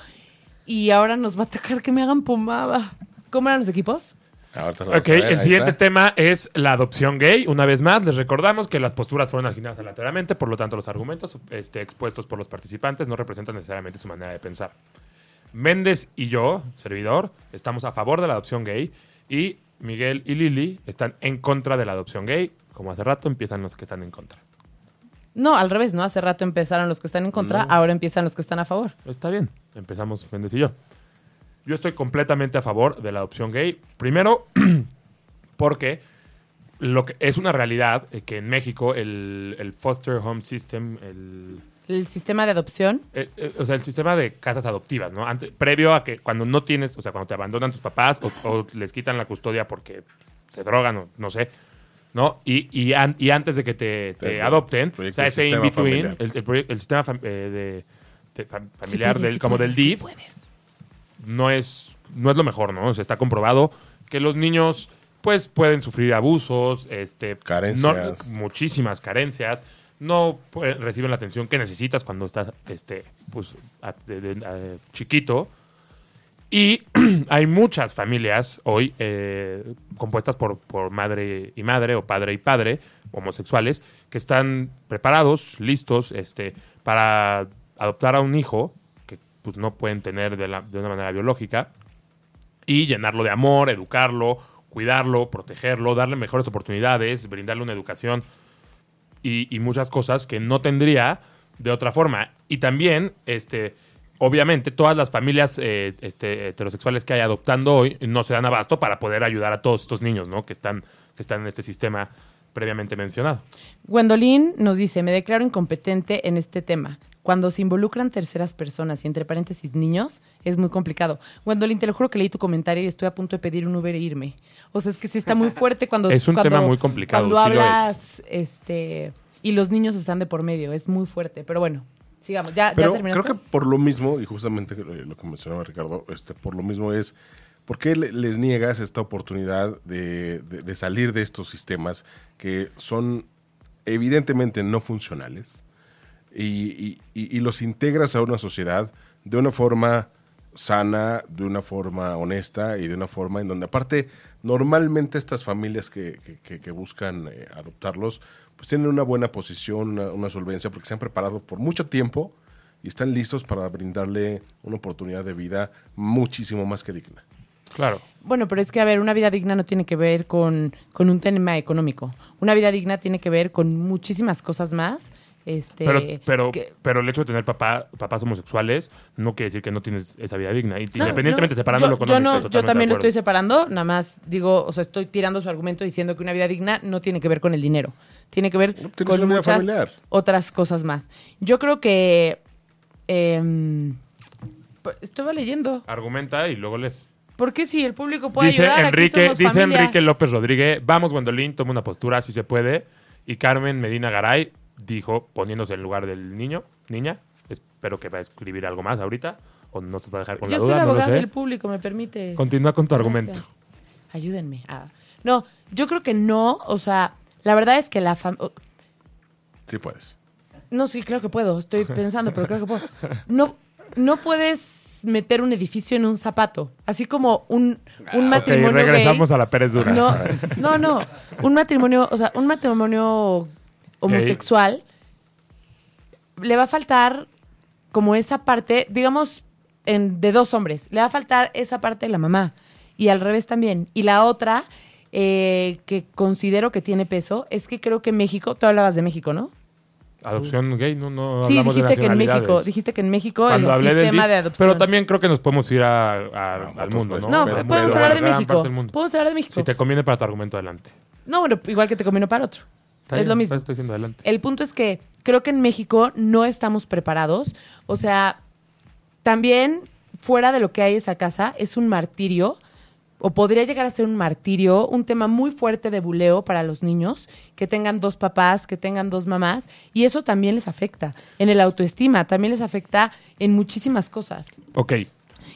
Y ahora nos va a tocar que me hagan pomada. ¿Cómo eran los equipos? Ahorita lo vamos Ok, a ver, el siguiente está. tema es la adopción gay. Una vez más, les recordamos que las posturas fueron asignadas aleatoriamente, por lo tanto, los argumentos este, expuestos por los participantes no representan necesariamente su manera de pensar. Méndez y yo, servidor, estamos a favor de la adopción gay y Miguel y Lili están en contra de la adopción gay. Como hace rato empiezan los que están en contra. No, al revés, ¿no? Hace rato empezaron los que están en contra, ahora empiezan los que están a favor. Está bien, empezamos Méndez y yo. Yo estoy completamente a favor de la adopción gay. Primero, *clears throat* porque lo que es una realidad eh, que en México el, el foster home system, el, El sistema de adopción. eh, eh, o sea, el sistema de casas adoptivas, ¿no? Antes, previo a que cuando no tienes, o sea, cuando te abandonan tus papás o, o les quitan la custodia porque se drogan o no sé, ¿no? Y, y, an- y antes de que te, adopten, o sea, ese in-between, el, el el sistema fam- eh, de, de fam- Sí familiar, puedes, del, como del puedes, DIF, no es, no es lo mejor, ¿no? O sea, está comprobado que los niños, pues, pueden sufrir abusos, este, Carencias. no- muchísimas carencias, no pues, reciben la atención que necesitas cuando estás, este, pues, chiquito. Y *clears throat* hay muchas familias hoy eh, compuestas por, por madre y madre, o padre y padre, homosexuales, que están preparados, listos, este, para adoptar a un hijo que pues, no pueden tener de, la- de una manera biológica y llenarlo de amor, educarlo, cuidarlo, protegerlo, darle mejores oportunidades, brindarle una educación y, muchas cosas que no tendría de otra forma. Y también, este, obviamente, todas las familias eh, este, heterosexuales que hay adoptando hoy no se dan abasto para poder ayudar a todos estos niños, ¿no? Que están, que están en este sistema previamente mencionado. Gwendolyn nos dice, me declaro incompetente en este tema. Cuando se involucran terceras personas y entre paréntesis niños, es muy complicado. Gwendolyn, te lo juro que leí tu comentario y estoy a punto de pedir un Uber e irme. O sea, es que sí está muy fuerte *laughs* cuando... Es un cuando- tema muy complicado, Cuando sí lo es. hablas, este... Y los niños están de por medio, es muy fuerte. Pero bueno, sigamos. ¿Ya, ya Pero terminaste? creo que por lo mismo, y justamente lo que mencionaba Ricardo, este, por lo mismo es, ¿por qué le- les niegas esta oportunidad de, de- de salir de estos sistemas que son evidentemente no funcionales y, y- y- y los integras a una sociedad de una forma sana, de una forma honesta y de una forma en donde aparte normalmente estas familias que, que- que- que buscan eh, adoptarlos pues tienen una buena posición, una, una solvencia porque se han preparado por mucho tiempo y están listos para brindarle una oportunidad de vida muchísimo más que digna. Claro. Bueno, pero es que, a ver, una vida digna no tiene que ver con, con un tema económico. Una vida digna tiene que ver con muchísimas cosas más. Este, Pero, pero, que- pero el hecho de tener papá, papás homosexuales no quiere decir que no tienes esa vida digna. Y No, independientemente no, separando yo, lo económico. Yo, no- yo también lo estoy separando, nada más digo, o sea, estoy tirando su argumento diciendo que una vida digna no tiene que ver con el dinero. Tiene que ver con muchas familiar. otras cosas más. Yo creo que Pues, Estaba leyendo. Argumenta y luego lees. ¿Por qué si el público puede Dice ayudar? Aquí Enrique, somos dice familia. Enrique López Rodríguez, vamos Gwendolyn, toma una postura, si se puede. Y Carmen Medina Garay dijo, poniéndose en lugar del niño, niña, espero que va a escribir algo más ahorita, o no te va a dejar con Yo la soy duda, la no abogada del público, ¿me permite? Continúa con tu Gracias. argumento. Ayúdenme. Ah. No, yo creo que no. O sea, la verdad es que la familia... Sí puedes. No, sí, creo que puedo. Estoy pensando, pero creo que puedo. No, no puedes meter un edificio en un zapato. Así como un, un Ok, matrimonio regresamos gay. a la Pérez Dura. No, *laughs* no, no. Un matrimonio, o sea, un matrimonio homosexual le va a faltar como esa parte, digamos, en, de dos hombres. Le va a faltar esa parte de la mamá. Y al revés también. Y la otra, eh, que considero que tiene peso, es que creo que México, tú hablabas de México, ¿no? Adopción gay, no, no sí, hablamos de dijiste que en México, dijiste que en México Cuando el sistema DIF, de adopción. Pero también creo que nos podemos ir a- a- A al otros mundo, ¿no? países. No, Pero- podemos pero hablar de México. Podemos hablar de México. Si te conviene para tu argumento, adelante. No, bueno, igual que te convino para otro. Está es bien, lo mismo. Estoy diciendo adelante. El punto es que creo que en México no estamos preparados. O sea, también fuera de lo que hay esa casa, es un martirio, o podría llegar a ser un martirio, un tema muy fuerte de buleo para los niños, que tengan dos papás, que tengan dos mamás, y eso también les afecta en el autoestima, también les afecta en muchísimas cosas. Ok.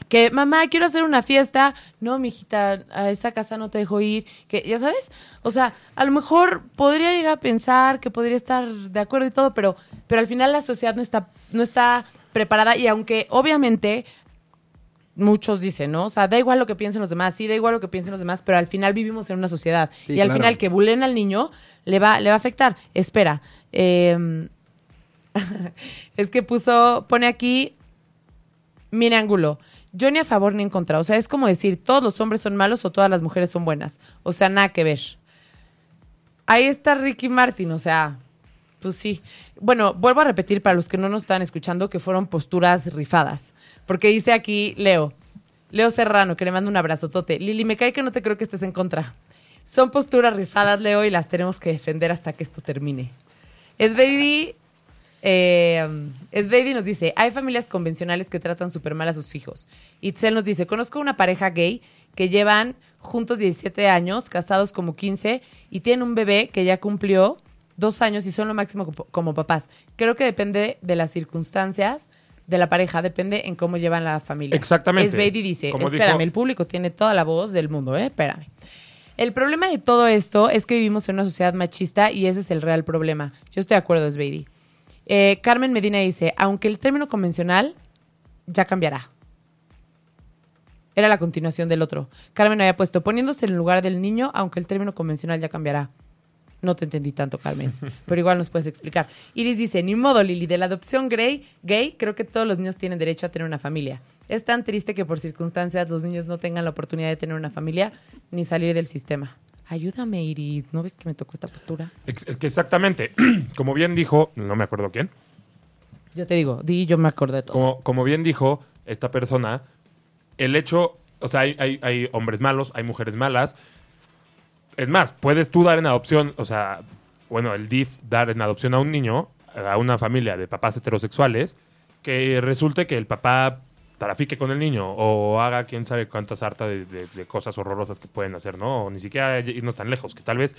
Que mamá, quiero hacer una fiesta. No, mijita, a esa casa no te dejo ir. Que, ya sabes, o sea, a lo mejor podría llegar a pensar que podría estar de acuerdo y todo, pero, pero al final la sociedad no está, no está preparada. Y aunque obviamente muchos dicen, ¿no? O sea, da igual lo que piensen los demás, sí, da igual lo que piensen los demás, pero al final vivimos en una sociedad. Sí, y al claro. final que bulen al niño le va, le va a afectar. Espera. eh, *laughs* es que puso, pone aquí Mire ángulo. Yo ni a favor ni en contra. O sea, es como decir, todos los hombres son malos o todas las mujeres son buenas. O sea, nada que ver. Ahí está Ricky Martin, o sea, pues sí. Bueno, vuelvo a repetir para los que no nos están escuchando que fueron posturas rifadas. Porque dice aquí Leo, Leo Serrano, que le mando un abrazotote. Lili, me cae que no te creo que estés en contra. Son posturas rifadas, Leo, y las tenemos que defender hasta que esto termine. Esbeidi eh, Esbeidi nos dice, hay familias convencionales que tratan súper mal a sus hijos. Itzel nos dice, conozco una pareja gay que llevan juntos 17 años, casados como 15, y tienen un bebé que ya cumplió dos años y son lo máximo como, papás. Creo que depende de las circunstancias de la pareja, depende en cómo llevan la familia. Exactamente. Esbeidi dice, Como espérame, dijo- el público tiene toda la voz del mundo, ¿eh? Espérame. El problema de todo esto es que vivimos en una sociedad machista y ese es el real problema. Yo estoy de acuerdo, Sveidi. Eh, Carmen Medina dice, aunque el término convencional ya cambiará. Era la continuación del otro. Carmen había puesto, poniéndose en el lugar del niño, aunque el término convencional ya cambiará. No te entendí tanto, Carmen, *laughs* pero igual nos puedes explicar. Iris dice, ni modo, Lili, de la adopción gay, gay, creo que todos los niños tienen derecho a tener una familia. Es tan triste que por circunstancias los niños no tengan la oportunidad de tener una familia ni salir del sistema. Ayúdame, Iris, ¿no ves que me tocó esta postura? Exactamente. *clears throat* Como bien dijo, no me acuerdo quién, Yo te digo, di, yo me acordé de todo. como, como bien dijo esta persona, el hecho, o sea, hay, hay- hay hombres malos, hay mujeres malas. Es más, puedes tú dar en adopción, o sea, bueno, el DIF dar en adopción a un niño, a una familia de papás heterosexuales, que resulte que el papá trafique con el niño o haga quién sabe cuántas harta de, de- de cosas horrorosas que pueden hacer, ¿no? O ni siquiera irnos tan lejos, que tal vez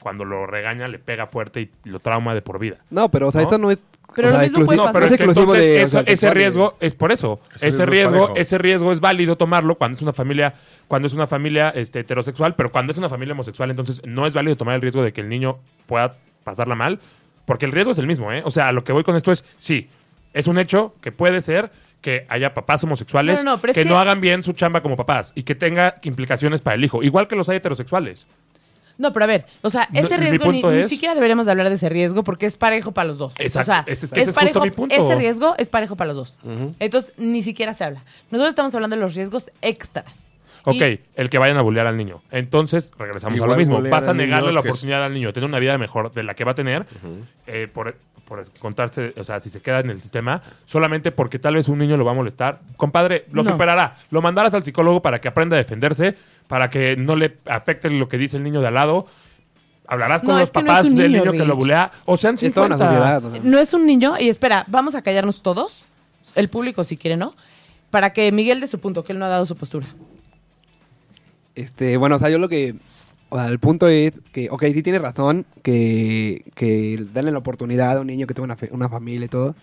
cuando lo regaña le pega fuerte y lo trauma de por vida. No, pero o sea, ¿No? esto no es. Pero o lo sea, mismo puede No, pero no es que entonces de, o eso- sea, ese riesgo es por eso. Ese Ese, riesgo es ese riesgo es válido tomarlo cuando es una familia, cuando es una familia este, heterosexual, pero cuando es una familia homosexual, entonces no es válido tomar el riesgo de que el niño pueda pasarla mal, porque el riesgo es el mismo, ¿eh? O sea, lo que voy con esto es, sí, es un hecho que puede ser que haya papás homosexuales No, no, es que, no hagan bien su chamba como papás y que tenga implicaciones para el hijo, igual que los hay heterosexuales. No, pero a ver, o sea, ese riesgo ni, es- siquiera deberíamos de hablar de ese riesgo porque es parejo para los dos. Exacto, O sea, ese- ese es justo parejo, mi punto. ese riesgo es parejo para los dos. Entonces, ni siquiera se habla. Nosotros estamos hablando de los riesgos extras. Ok, Y- el que vayan a bullear al niño. Entonces, regresamos a lo mismo. Vas a negarle la es- oportunidad al niño de tener una vida mejor de la que va a tener eh, por, por contarse, o sea, si se queda en el sistema, solamente porque tal vez un niño lo va a molestar. Compadre, lo No. superará. Lo mandarás al psicólogo para que aprenda a defenderse, para que no le afecte lo que dice el niño de al lado. Hablarás con No, los no papás del niño, niño que lo bulea. O sean Sí, toda 50. una sociedad. o sea. No es un niño, y espera, vamos a callarnos todos, el público si quiere, ¿no? para que Miguel dé su punto, que él no ha dado su postura. Este, bueno, o sea, yo lo que. O sea, el punto es que, ok, sí tiene razón que, que darle la oportunidad a un niño que tenga una, fe- una familia y todo.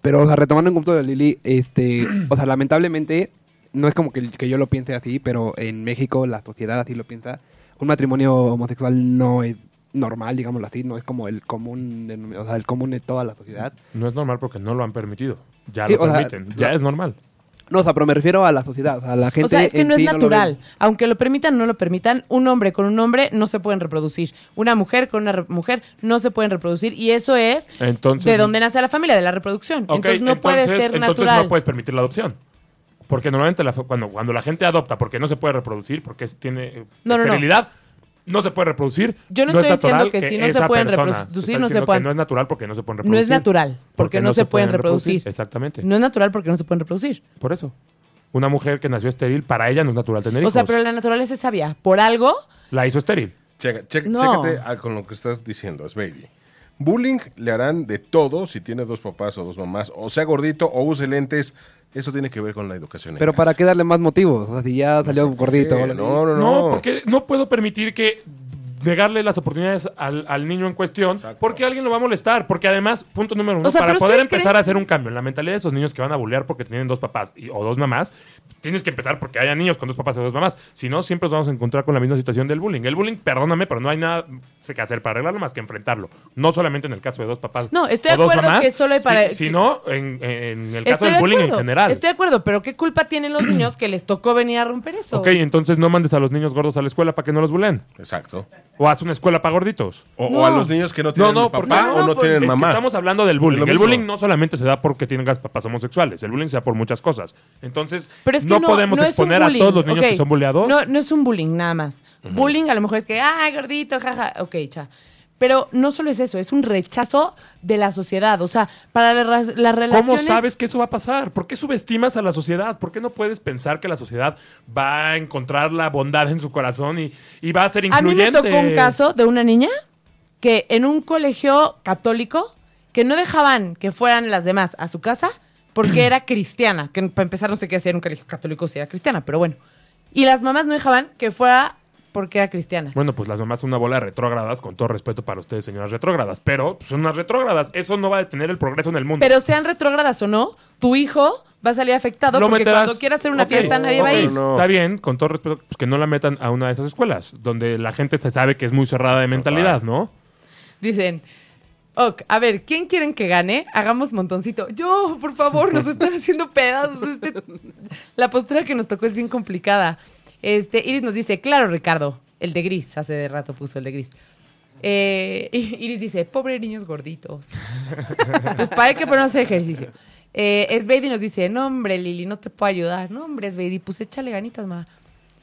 Pero, o sea, retomando un punto de Lili, este, *clears throat* o sea, lamentablemente, no es como que, que yo lo piense así, pero en México la sociedad así lo piensa. Un matrimonio homosexual no es normal, digámoslo así, no es como el común, o sea, el común de toda la sociedad. No es normal porque no lo han permitido. Ya Sí, lo sea, permiten. ya es normal. No, o sea, pero me refiero a la sociedad, sea, la gente o sea, es que no es sí natural. Aunque lo permitan o no lo permitan, un hombre con un hombre no se pueden reproducir. Una mujer con una mujer no se pueden reproducir. Y eso es Entonces, de donde nace la familia, de la reproducción. Entonces no puede ser entonces natural. no puedes permitir la adopción. Porque normalmente la- cuando, cuando la gente adopta porque no se puede reproducir, porque tiene No, no, no. No se puede reproducir. Yo no es estoy diciendo que si no se pueden reproducir, no se puedan- No es natural porque no se pueden No reproducir. es natural, porque no se pueden reproducir. Exactamente. No es natural porque no se pueden reproducir. Por eso. Una mujer que nació estéril, para ella no es natural tener O hijos. sea, pero la naturaleza es sabia. Por algo, La hizo estéril. Checa, checa- No. Chécate a- con lo que estás diciendo, Sbeidi. Bullying le harán de todo si tiene dos papás o dos mamás, o sea gordito o use lentes. Eso tiene que ver con la educación. en Pero casa. ¿para qué darle más motivos? O sea, si ya salió gordito. Eh, no, no, No, no. porque no puedo permitir que negarle las oportunidades al, al niño en cuestión porque alguien lo va a molestar. Porque además, punto número uno, O sea, para poder empezar creen- a hacer un cambio en la mentalidad de esos niños que van a bullear porque tienen dos papás y- o dos mamás, tienes que empezar porque haya niños con dos papás o dos mamás. Si no, siempre nos vamos a encontrar con la misma situación del bullying. El bullying, perdóname, pero no hay nada que hacer para arreglarlo más que enfrentarlo. No solamente en el caso de dos papás. No, estoy o de dos acuerdo mamás, que solo hay para- si- sino en, en el caso del de bullying en general. Estoy de acuerdo, pero ¿qué culpa tienen los *clears throat* niños que les tocó venir a romper eso? Ok, entonces no mandes a los niños gordos a la escuela para que no los bulen. Exacto. O haz una escuela para gorditos. O, No. o a los niños que no tienen papá porque- o no, tienen es que mamá. estamos hablando del bullying. El bullying no solamente se da porque tengas papás homosexuales. El bullying se da por muchas cosas. Entonces, Pero es que no, no, podemos exponer a todos los niños que son bulleados. No, no es un bullying nada más. Bullying a lo mejor es que, ay, gordito, jaja. Ok, cha. Pero no solo es eso, es un rechazo de la sociedad. O sea, para la- las ¿Cómo relaciones... sabes que eso va a pasar? ¿Por qué subestimas a la sociedad? ¿Por qué no puedes pensar que la sociedad va a encontrar la bondad en su corazón y, y va a ser A mí incluyente? me tocó un caso de una niña que en un colegio católico que no dejaban que fueran las demás a su casa porque *clears throat* era cristiana. Que para empezar no sé qué hacía en un colegio católico si era cristiana, pero bueno. Y las mamás no dejaban que fuera porque era cristiana. Bueno, pues las mamás son una bola de retrógradas, con todo respeto para ustedes, señoras retrógradas. Pero pues, son unas retrógradas. Eso no va a detener el progreso en el mundo. Pero sean retrógradas o no, tu hijo va a salir afectado Lo porque meterás- cuando quiera hacer una Ok, fiesta nadie va a ok, ir. no. Está bien, con todo respeto, pues que no la metan a una de esas escuelas, donde la gente se sabe que es muy cerrada de mentalidad, ¿no? Dicen, ok, a ver, ¿quién quieren que gane? Hagamos montoncito. Yo, por favor, nos están haciendo pedazos. Este- la postura que nos tocó es bien complicada. Este, Iris nos dice, claro, Ricardo, el de gris, hace de rato puso el de gris. Eh, Iris dice, pobre niños gorditos. pues para hay que ejercicio. Eh, Sveidi nos dice, no hombre, Lili, no te puedo ayudar. No hombre, Sveidi, pues échale ganitas, ma.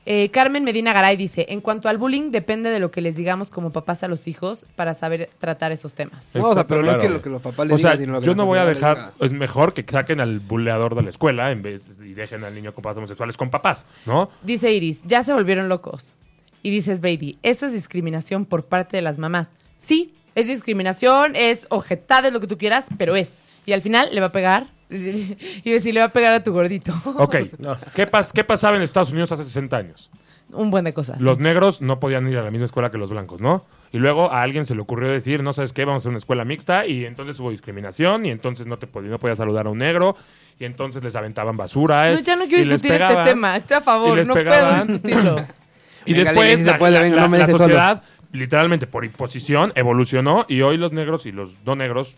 Eh, Carmen Medina Garay dice, en cuanto al bullying, depende de lo que les digamos como papás a los hijos para saber tratar esos temas. No, o sea, pero no es que lo que los papás le O sea, digan, sino lo que yo no voy a dejar, es mejor que saquen al buleador de la escuela en vez y dejen al niño con papás homosexuales con papás, ¿no? Dice Iris, ya se volvieron locos. Y dices, Baby, eso es discriminación por parte de las mamás. Sí, es discriminación, es ojetad, es lo que tú quieras, pero es. Y al final le va a pegar. *laughs* y decir, le va a pegar a tu gordito. Ok, *laughs* ¿Qué, pas- ¿qué pasaba en Estados Unidos hace 60 años? Un buen de cosas. Los negros no podían ir a la misma escuela que los blancos, ¿no? Y luego a alguien se le ocurrió decir, no sabes qué, vamos a hacer una escuela mixta y entonces hubo discriminación y entonces no te podía, no podías saludar a un negro y entonces les aventaban basura. No, eh, ya no quiero discutir pegaban. este tema. Estoy a favor, no pegaban. puedo discutirlo. *laughs* Y Venga, después la, puede, la- venga, la- no me la dejes solo. sociedad, literalmente por imposición, evolucionó y hoy los negros y los no negros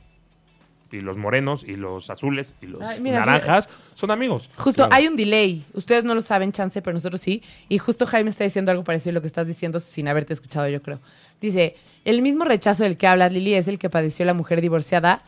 y los morenos y los azules y los Ay, mira, naranjas son amigos. Justo, hay un delay. Ustedes no lo saben, chance, pero nosotros sí. Y justo Jaime está diciendo algo parecido a lo que estás diciendo sin haberte escuchado, yo creo. Dice, el mismo rechazo del que habla Lili es el que padeció la mujer divorciada,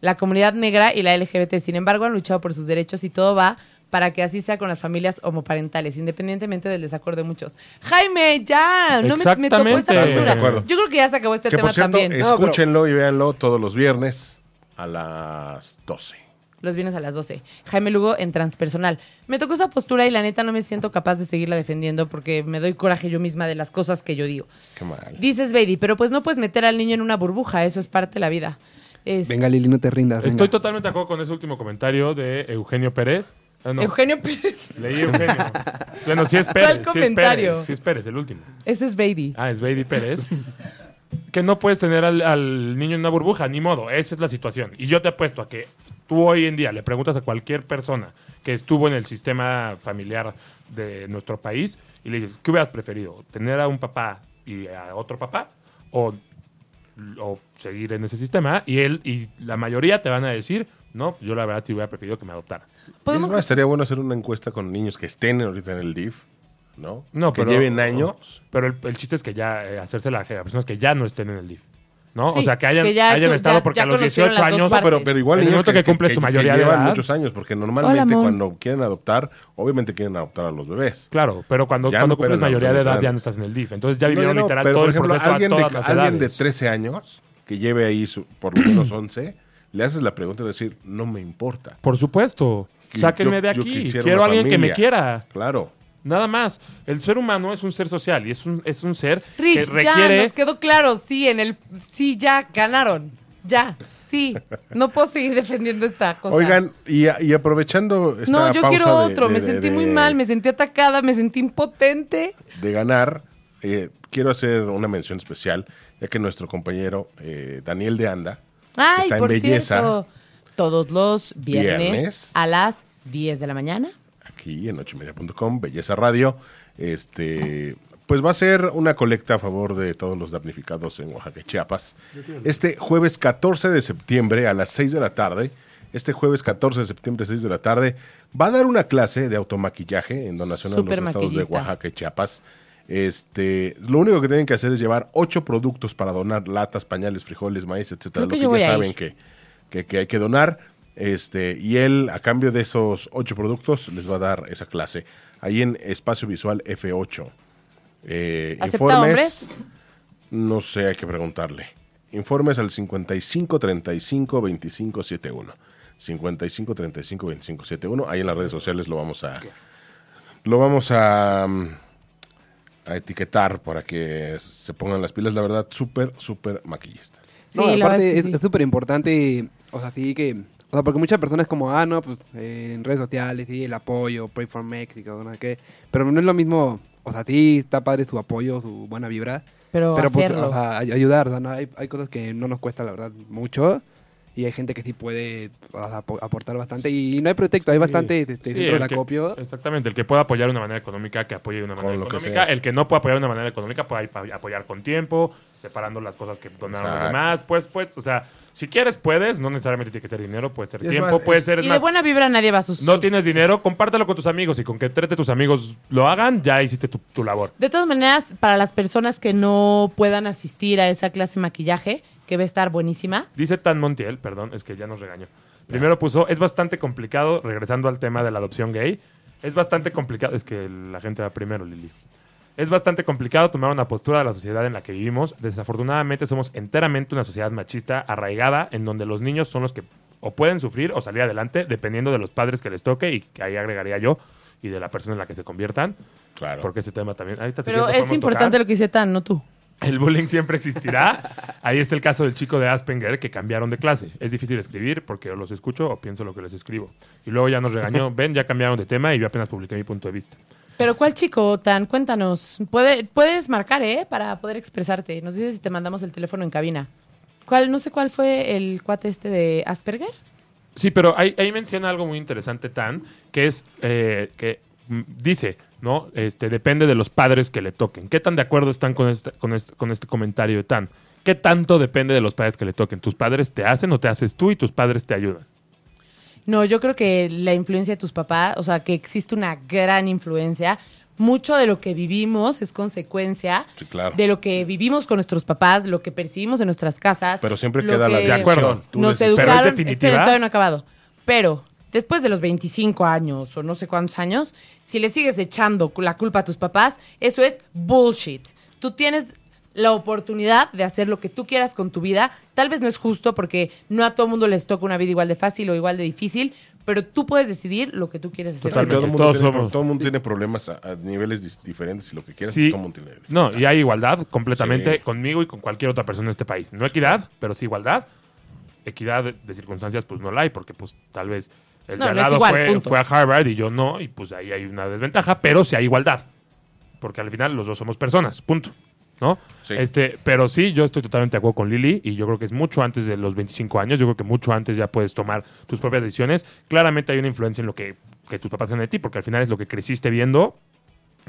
la comunidad negra y la LGBT. Sin embargo, han luchado por sus derechos y todo va para que así sea con las familias homoparentales, independientemente del desacuerdo de muchos. Jaime, ya, no me, me tocó esa Exactamente. postura. Yo creo que ya se acabó este que tema por cierto, también. escúchenlo y véanlo todos los viernes a las 12. Los viernes a las 12. Jaime Lugo en transpersonal. Me tocó esa postura y la neta no me siento capaz de seguirla defendiendo porque me doy coraje yo misma de las cosas que yo digo. Qué mal. Dices, Baby, pero pues no puedes meter al niño en una burbuja, eso es parte de la vida. Es- Venga, Lili, no te rindas. venga. Estoy totalmente de acuerdo con ese último comentario de Eugenio Pérez. Ah, no. Eugenio Pérez. Leí Eugenio. bueno, sí es Pérez. sí es comentario? Pérez, sí es Pérez, el último. Ese es Beatty. Ah, es Beatty Pérez. Que no puedes tener al, al niño en una burbuja, ni modo. Esa es la situación. Y yo te apuesto a que tú hoy en día le preguntas a cualquier persona que estuvo en el sistema familiar de nuestro país y le dices, ¿qué hubieras preferido? ¿Tener a un papá y a otro papá? ¿O, o seguir en ese sistema? Y él y la mayoría te van a decir, no, yo la verdad sí hubiera preferido que me adoptara. Estaría bueno hacer una encuesta con niños que estén ahorita en el DIF, ¿no? No, que pero, lleven años. Pero el, el chiste es que ya eh, hacérsela a personas que ya no estén en el DIF. ¿no? Sí, o sea, que hayan, que ya hayan tú- estado ya- porque ya a los conocieron 18 las dos años. partes. Pero, pero igual En el momento que cumples tu mayoría de llevan edad. muchos años, porque normalmente Hola, cuando quieren adoptar, obviamente quieren adoptar a los bebés. Claro, pero cuando, cuando no cumples mayoría de edad adopciones ya no grandes. estás en el DIF. Entonces ya No, vivieron no, no, literal pero, todo por el ejemplo, proceso alguien, a de, todas las alguien de edades. 13 años que lleve ahí su- por lo menos 11, le haces la pregunta de decir, no me importa. Por supuesto. Que Sáquenme yo- de aquí. Quiero a alguien que me quiera. Claro. Nada más. El ser humano es un ser social y es un, es un ser Rich, que ya requiere. nos quedó claro. Sí, en el. Sí, ya ganaron. Ya. Sí. No puedo seguir defendiendo esta cosa. Oigan, y, y aprovechando esta No, yo pausa quiero otro. de- me de- sentí de- muy mal, me sentí atacada, me sentí impotente. de ganar, eh, quiero hacer una mención especial, ya que nuestro compañero eh, Daniel de Anda Ay, está en por belleza cierto. Todos los viernes, Viernes. a las 10 de la mañana. Aquí en ochomedia.com, Belleza Radio. Este, pues va a ser una colecta a favor de todos los damnificados en Oaxaca y Chiapas. Este jueves 14 de septiembre a las 6 de la tarde, este jueves 14 de septiembre, 6 de la tarde, va a dar una clase de automaquillaje en donación a los estados de. Oaxaca y Chiapas. Este, lo único que tienen que hacer es llevar ocho productos para donar latas, pañales, frijoles, maíz, etcétera, que lo que ya saben que, que hay que donar. Este, y él, a cambio de esos ocho productos, les va a dar esa clase. Ahí en Espacio Visual F8. Eh, ¿Acepta hombres? No sé, hay que preguntarle. Informes al 55 35 25 71. 55 35 25 71. Ahí en las redes sociales lo vamos a. Lo vamos a. mm, a etiquetar para que se pongan las pilas. La verdad, súper, súper maquillista. Sí, No, aparte es que es sí. es súper importante, o sea, sí que, o sea, porque muchas personas como, ah, no, pues eh, en redes sociales, sí, el apoyo, Pray for Mexico, no sé qué, pero no es lo mismo, o sea, sí está padre su apoyo, su buena vibra, Pero, pero pues, hacerlo. o sea, ay- ayudar, o sea, no, hay, hay cosas que no nos cuesta, la verdad, mucho, y hay gente que sí puede o sea, apo- aportar bastante, y no hay pretexto, hay bastante este, Sí, dentro del el que- acopio. exactamente, el que pueda apoyar de una manera económica, que apoye de una Con manera lo que económica. sea. El que no pueda apoyar de una manera económica, puede ap- apoyar con tiempo, separando las cosas que donaron los demás. Pues, pues, o sea, si quieres, puedes. No necesariamente tiene que ser dinero, puede ser es tiempo, más, puede es- ser. Es y de más, buena vibra nadie va a sus. no tienes dinero, compártelo con tus amigos y con que tres de tus amigos lo hagan, ya hiciste tu, tu labor. De todas maneras, para las personas que no puedan asistir a esa clase de maquillaje, que va a estar buenísima. Dice Tan Montiel, perdón, es que ya nos regañó. Primero puso, es bastante complicado, regresando al tema de la adopción gay, es bastante complicado, es que la gente va primero, Lili. Es bastante complicado tomar una postura de la sociedad en la que vivimos. Desafortunadamente somos enteramente una sociedad machista arraigada en donde los niños son los que o pueden sufrir o salir adelante dependiendo de los padres que les toque y que ahí agregaría yo y de la persona en la que se conviertan. Claro. Porque ese tema también... ahorita Pero es importante tocar. lo que dice Tan, no tú. El bullying siempre existirá. *laughs* Ahí está el caso del chico de Aspenger que cambiaron de clase. Es difícil escribir porque o los escucho o pienso lo que les escribo. Y luego ya nos regañó. *laughs* Ven, ya cambiaron de tema y yo apenas publiqué mi punto de vista. Pero ¿cuál chico, Tan? Cuéntanos. Puede, puedes marcar, ¿eh? Para poder expresarte. Nos dices si te mandamos el teléfono en cabina. ¿Cuál, no sé cuál fue el cuate este de Asperger? Sí, pero ahí, menciona algo muy interesante, Tan, que es eh, que dice, ¿no? Este, depende de los padres que le toquen. ¿Qué tan de acuerdo están con este, con este, con este comentario de Tan? ¿Qué tanto depende de los padres que le toquen? ¿Tus padres te hacen o te haces tú y tus padres te ayudan? No, yo creo que la influencia de tus papás, o sea, que existe una gran influencia. Mucho de lo que vivimos es consecuencia Sí, claro. de lo que vivimos con nuestros papás, lo que percibimos en nuestras casas. Pero siempre queda la De acuerdo. Nos decides. Pero es educaron. definitiva. Esperen, todavía no he acabado. Pero después de los 25 años o no sé cuántos años, si le sigues echando la culpa a tus papás, eso es bullshit. Tú tienes la oportunidad de hacer lo que tú quieras con tu vida. Tal vez no es justo porque no a todo mundo les toca una vida igual de fácil o igual de difícil, pero tú puedes decidir lo que tú quieres hacer. Todo el Totalmente. mundo, Todos tiene, somos. todo el mundo tiene problemas a, a niveles diferentes y lo que quieras. Sí. Todo el mundo tiene No, y hay igualdad completamente Sí. conmigo y con cualquier otra persona en este país. No equidad, pero sí igualdad. Equidad de, de circunstancias, pues no la hay, porque pues tal vez El No, de al no lado igual, fue, fue a Harvard y yo no, y pues ahí hay una desventaja, pero sí hay igualdad. Porque al final los dos somos personas, punto. ¿No? Sí. Este, pero sí, yo estoy totalmente de acuerdo con Lili y yo creo que es mucho antes de los 25 años. Yo creo que mucho antes ya puedes tomar tus propias decisiones. Claramente hay una influencia en lo que, que tus papás hacen de ti, porque al final es lo que creciste viendo.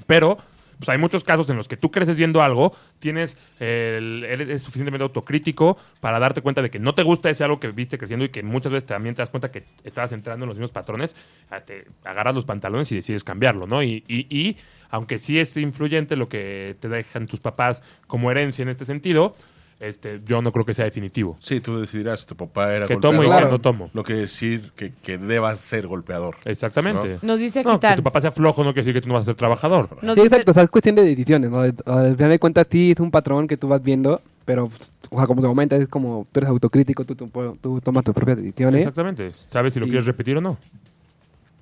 Pero pues hay muchos casos en los que tú creces viendo algo, tienes el- eres suficientemente autocrítico para darte cuenta de que no te gusta ese algo que viste creciendo y que muchas veces también te das cuenta que estabas entrando en los mismos patrones, te agarras los pantalones y decides cambiarlo, ¿no? Y, y- y, aunque sí es influyente lo que te dejan tus papás como herencia en este sentido, este, yo no creo que sea definitivo. Sí, tú decidirás, tu papá era Que golpeador. tomo y que Claro. no tomo. No quiere decir que, que debas ser golpeador. Exactamente. Nos dice aquí No, que tu papá sea flojo no quiere decir que tú no vas a ser trabajador. Nos Sí, dice- exacto, o sea, es cuestión de decisiones, ¿no? Al final de cuentas, sí es un patrón que tú vas viendo, pero, o sea, como te comentas, es como tú eres autocrítico, tú, tú, tú tomas tus propias decisiones. Exactamente. ¿Sabes si lo Y- quieres repetir o no?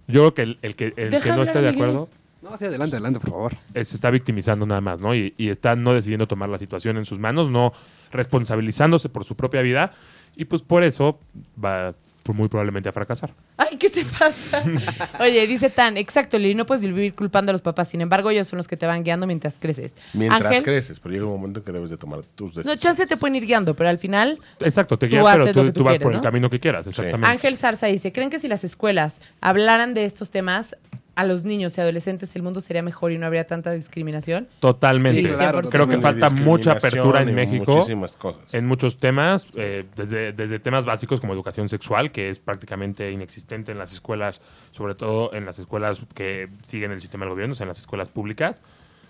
Yo creo que el, el que, el que no esté de Miguel. acuerdo No, sí, adelante, adelante, por favor. se está victimizando nada más, ¿no? Y, y está no decidiendo tomar la situación en sus manos, no responsabilizándose por su propia vida. Y pues por eso va muy probablemente a fracasar. Ay, ¿qué te pasa? *laughs* Oye, dice Tan, exacto, Lili, no puedes vivir culpando a los papás. Sin embargo, ellos son los que te van guiando mientras creces. Mientras Ángel, creces, pero llega un momento en que debes de tomar tus No, decisiones. chance te pueden ir guiando, pero al final, Exacto, te guías, pero tú, vas quieres, por el ¿no? camino que quieras, exactamente. Ángel Zarza dice, ¿creen que si las escuelas hablaran de estos temas a los niños y adolescentes, el mundo sería mejor y no habría tanta discriminación? Totalmente. Sí, claro, Creo que falta mucha apertura en México. Muchísimas cosas. en muchos temas, eh, desde, desde temas básicos como educación sexual, que es prácticamente inexistente en las escuelas, sobre todo en las escuelas que siguen el sistema del gobierno, o sea, en las escuelas públicas.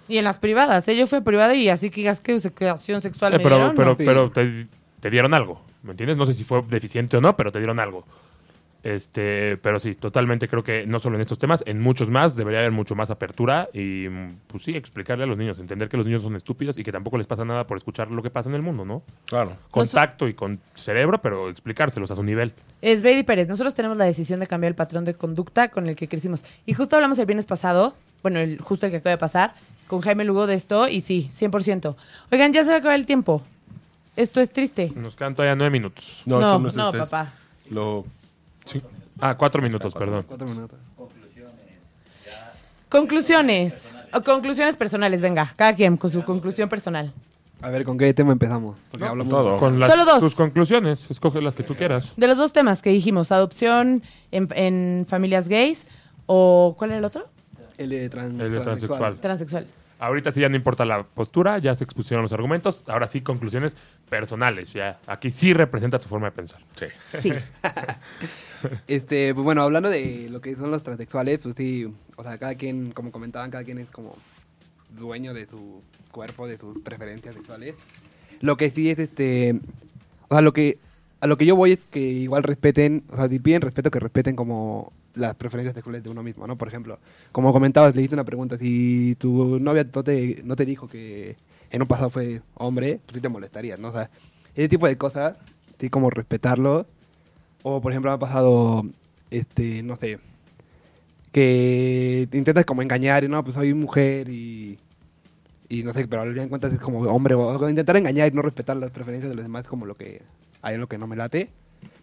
Y en las privadas, ¿eh? yo fui a privada y así que digas que educación sexual Eh, me pero dieron, pero, pero te, te dieron algo, ¿me entiendes? No sé si fue deficiente o no, pero te dieron algo. Este, pero sí, totalmente creo que no solo en estos temas, en muchos más debería haber mucho más apertura y pues sí, explicarle a los niños, entender que los niños son estúpidos y que tampoco les pasa nada por escuchar lo que pasa en el mundo, ¿no? Claro. Con tacto y con cerebro, pero explicárselos a su nivel. Es Betty Pérez. Nosotros tenemos la decisión de cambiar el patrón de conducta con el que crecimos. Y justo hablamos el viernes pasado, bueno, el, justo el que acaba de pasar, con Jaime Lugo de esto, y sí, 100%. Oigan, ya se va a acabar el tiempo. Esto es triste. Nos quedan todavía nueve minutos. No, no, esto es papá. Lo, Ah, cuatro minutos, perdón. Cuatro minutos. Conclusiones. O conclusiones personales, venga. Cada quien con su conclusión personal. A ver, ¿con qué tema empezamos? Porque hablamos todo. Con las, Solo dos. tus conclusiones, escoge las que tú quieras. De los dos temas que dijimos, adopción en, en familias gays o ¿cuál era el otro? El de, tran- El de transexual. Transexual. Ahorita sí ya no importa la postura, ya se expusieron los argumentos. Ahora sí, conclusiones personales. Ya aquí sí representa tu forma de pensar. sí. Sí. *laughs* Este, pues bueno, hablando de lo que son los transexuales, pues sí, o sea, cada quien, como comentaban, cada quien es como dueño de su cuerpo, de sus preferencias sexuales. Lo que sí es este, o sea, lo que a lo que yo voy es que igual respeten, o sea, si piden respeto, que respeten como las preferencias sexuales de uno mismo, ¿no? Por ejemplo, como comentabas, le hice una pregunta, si tu novia no te, no te dijo que en un pasado fue hombre, pues sí te molestarías, ¿no? O sea, ese tipo de cosas, sí como respetarlo. O, por ejemplo, me ha pasado, este, no sé, que te intentas como engañar y no, pues soy mujer y, y no sé, pero al de cuentas es como hombre, o intentar engañar y no respetar las preferencias de los demás es como lo que hay en lo que no me late.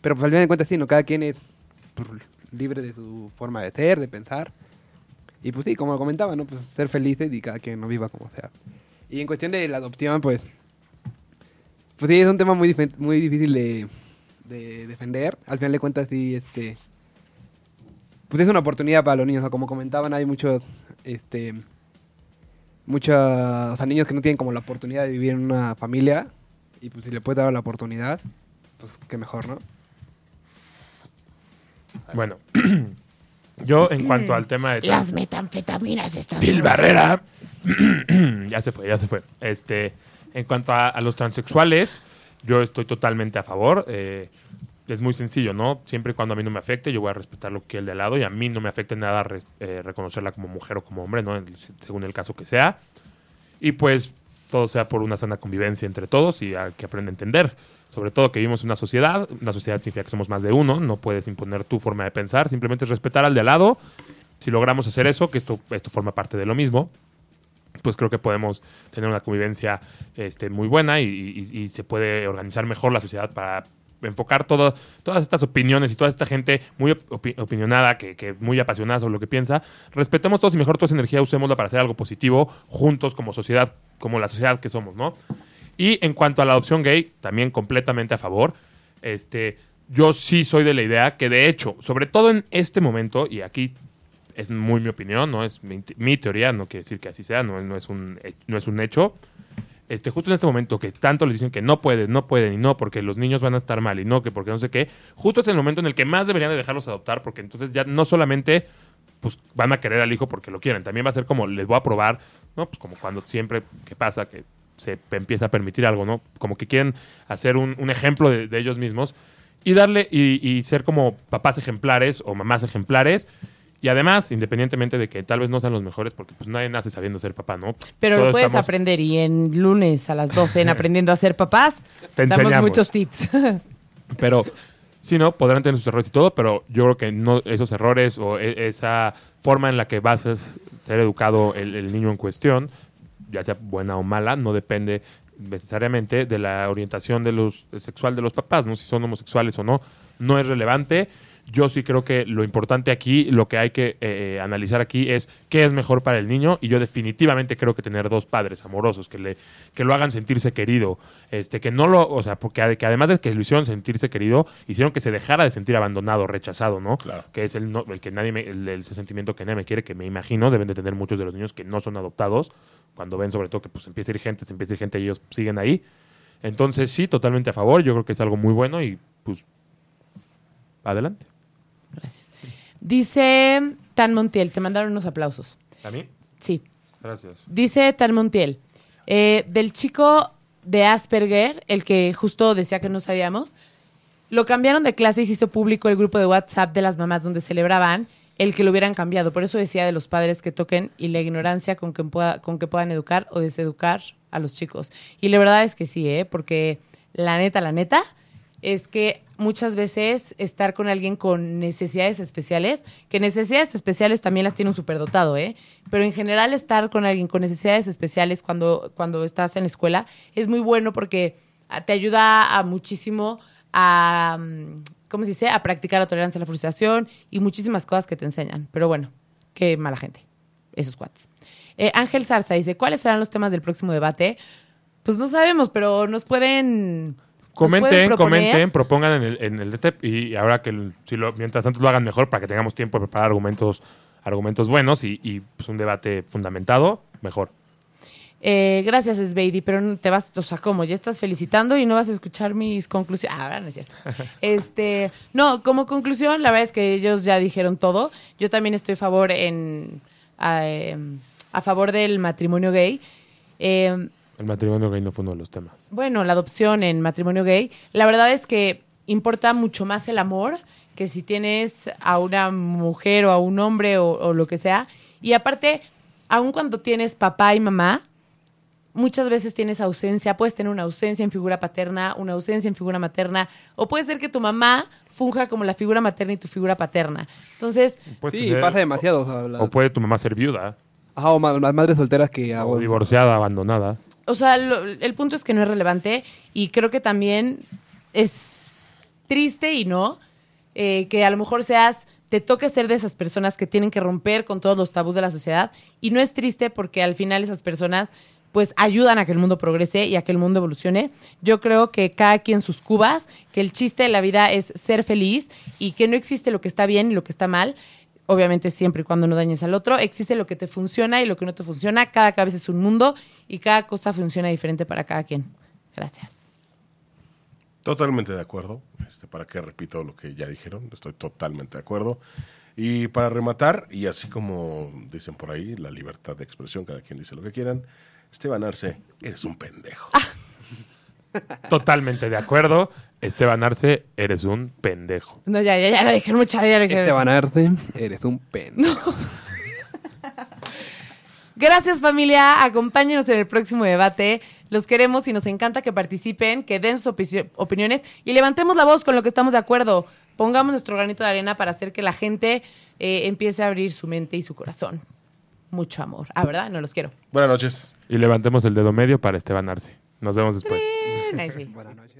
Pero pues al final de cuentas sí, ¿no? Cada quien es pues, libre de su forma de ser, de pensar. Y pues sí, como comentaba, ¿no? Pues ser felices y cada quien no viva como sea. Y en cuestión de la adopción, pues, pues sí, es un tema muy, muy difícil de, de defender. Al final de cuentas, sí, este, pues es una oportunidad para los niños. O sea, como comentaban, hay muchos, este, muchos, o sea, niños que no tienen como la oportunidad de vivir en una familia. Y pues si le puedes dar la oportunidad, pues qué mejor, ¿no? Bueno, *clears throat* yo en cuanto al tema de... Las metanfetaminas están... Phil Barrera. *clears throat* ya se fue, ya se fue. Este, en cuanto a, a los transexuales, yo estoy totalmente a favor. eh, es muy sencillo, ¿no? Siempre y cuando a mí no me afecte, yo voy a respetar lo que el de al lado y a mí no me afecte nada re- eh, reconocerla como mujer o como hombre, ¿no? En- según el caso que sea. Y pues todo sea por una sana convivencia entre todos y que aprender a entender. Sobre todo que vivimos en una sociedad, una sociedad significa que somos más de uno, no puedes imponer tu forma de pensar, simplemente es respetar al de al lado. Si logramos hacer eso, que esto, esto forma parte de lo mismo, pues creo que podemos tener una convivencia este, muy buena y, se puede organizar mejor la sociedad para enfocar todo- todas estas opiniones y toda esta gente muy opi- opinionada, que, que muy apasionada sobre lo que piensa, respetemos todos y mejor toda esa energía usémosla para hacer algo positivo juntos como sociedad, como la sociedad que somos, ¿no? Y en cuanto a la adopción gay, también completamente a favor. Este, yo sí soy de la idea que de hecho, sobre todo en este momento, y aquí es muy mi opinión, no es mi, teoría, no quiere decir que así sea, no, no es un, no es un hecho. Este, justo en este momento que tanto les dicen que no pueden, no pueden y no, porque los niños van a estar mal y no, que porque no sé qué, justo es el momento en el que más deberían de dejarlos adoptar, porque entonces ya no solamente pues van a querer al hijo porque lo quieren, también va a ser como les voy a probar, ¿no? Pues como cuando siempre que pasa que se empieza a permitir algo, ¿no? Como que quieren hacer un, un ejemplo de, de ellos mismos y darle y, y ser como papás ejemplares o mamás ejemplares. Y además, independientemente de que tal vez no sean los mejores, porque pues nadie nace sabiendo ser papá, ¿no? Pero Todos lo puedes estamos- aprender y en lunes a las 12 en *laughs* Aprendiendo a ser papás, Te damos enseñamos. muchos tips. *laughs* Pero, sí, ¿no? Podrán tener sus errores y todo, pero yo creo que no esos errores o e- esa forma en la que vas a ser educado el, el niño en cuestión, ya sea buena o mala, no depende necesariamente de la orientación de los, sexual de los papás, ¿no? Si son homosexuales o no, no es relevante. Yo sí creo que lo importante aquí, lo que hay que eh, analizar aquí es qué es mejor para el niño y yo definitivamente creo que tener dos padres amorosos que le que lo hagan sentirse querido, este que no lo, o sea, porque ade- que además de que lo hicieron sentirse querido, hicieron que se dejara de sentir abandonado, rechazado, ¿no? Claro. Que es el, no- el que nadie me- el, el sentimiento que nadie me quiere, que me imagino deben de tener muchos de los niños que no son adoptados, cuando ven sobre todo que pues empieza a ir gente, se empieza a ir gente y ellos siguen ahí. Entonces sí, totalmente a favor, yo creo que es algo muy bueno y pues adelante. Gracias. Dice Tan Montiel, te mandaron unos aplausos. ¿A mí? Sí. Gracias. Dice Tan Montiel, eh, del chico de Asperger, el que justo decía que no sabíamos, lo cambiaron de clase y se hizo público el grupo de WhatsApp de las mamás donde celebraban el que lo hubieran cambiado. Por eso decía de los padres que toquen y la ignorancia con que, pueda, con que puedan educar o deseducar a los chicos. Y la verdad es que sí, ¿eh? porque la neta, la neta, es que muchas veces estar con alguien con necesidades especiales, que necesidades especiales también las tiene un superdotado, ¿eh? Pero en general estar con alguien con necesidades especiales cuando, cuando estás en la escuela es muy bueno porque ah, te ayuda a muchísimo a, mm, ¿cómo se dice? A practicar la tolerancia a la frustración y muchísimas cosas que te enseñan. Pero bueno, qué mala gente, esos cuates. Eh, Ángel Zarza dice, ¿cuáles serán los temas del próximo debate? Pues no sabemos, pero nos pueden... Comenten, comenten, propongan en el, en el step y ahora que el- si lo, mientras tanto lo hagan mejor para que tengamos tiempo de preparar argumentos, argumentos buenos y, y, pues, un debate fundamentado, mejor. Eh, gracias, Sveidi, pero te vas, o sea, ¿cómo? Ya estás felicitando y no vas a escuchar mis conclusiones. Ah, ahora no es cierto. *laughs* Este, no, como conclusión, la verdad es que ellos ya dijeron todo. Yo también estoy a favor en a, em, a favor del matrimonio gay. Eh, El matrimonio gay no fue uno de los temas. bueno, la adopción en matrimonio gay, la verdad es que importa mucho más el amor que si tienes a una mujer o a un hombre o, o lo que sea. Y aparte, aun cuando tienes papá y mamá, muchas veces tienes ausencia, puedes tener una ausencia en figura paterna, una ausencia en figura materna, o puede ser que tu mamá funja como la figura materna y tu figura paterna. Entonces, Sí, tener- pasa demasiado. O, sea, la- O puede tu mamá ser viuda, Ajá, o ma- las madres solteras que... o divorciada, abandonada. O sea, lo- el punto es que no es relevante y creo que también es triste y no eh, que a lo mejor seas, te toque ser de esas personas que tienen que romper con todos los tabús de la sociedad y no es triste porque al final esas personas pues ayudan a que el mundo progrese y a que el mundo evolucione. Yo creo que cada quien sus cubas, que el chiste de la vida es ser feliz y que no existe lo que está bien y lo que está mal. Obviamente siempre y cuando no dañes al otro, existe lo que te funciona y lo que no te funciona. Cada cabeza es un mundo y cada cosa funciona diferente para cada quien. Gracias. Totalmente de acuerdo. Este, para que repito lo que ya dijeron, estoy totalmente de acuerdo. Y para rematar, y así como dicen por ahí, la libertad de expresión, cada quien dice lo que quieran. Esteban Arce, eres un pendejo. *laughs* Totalmente de acuerdo. Esteban Arce, eres un pendejo. No, ya, ya, ya lo dije mucha, ya lo dije. Esteban Arce, eres un pendejo. Gracias familia, acompáñenos en el próximo debate. Los queremos y nos encanta que participen, que den sus opi- opiniones y levantemos la voz con lo que estamos de acuerdo. Pongamos nuestro granito de arena para hacer que la gente eh, empiece a abrir su mente y su corazón. Mucho amor. Ah, ¿verdad? No los quiero. Buenas noches. Y levantemos el dedo medio para Esteban Arce. Nos vemos después. Buenas noches.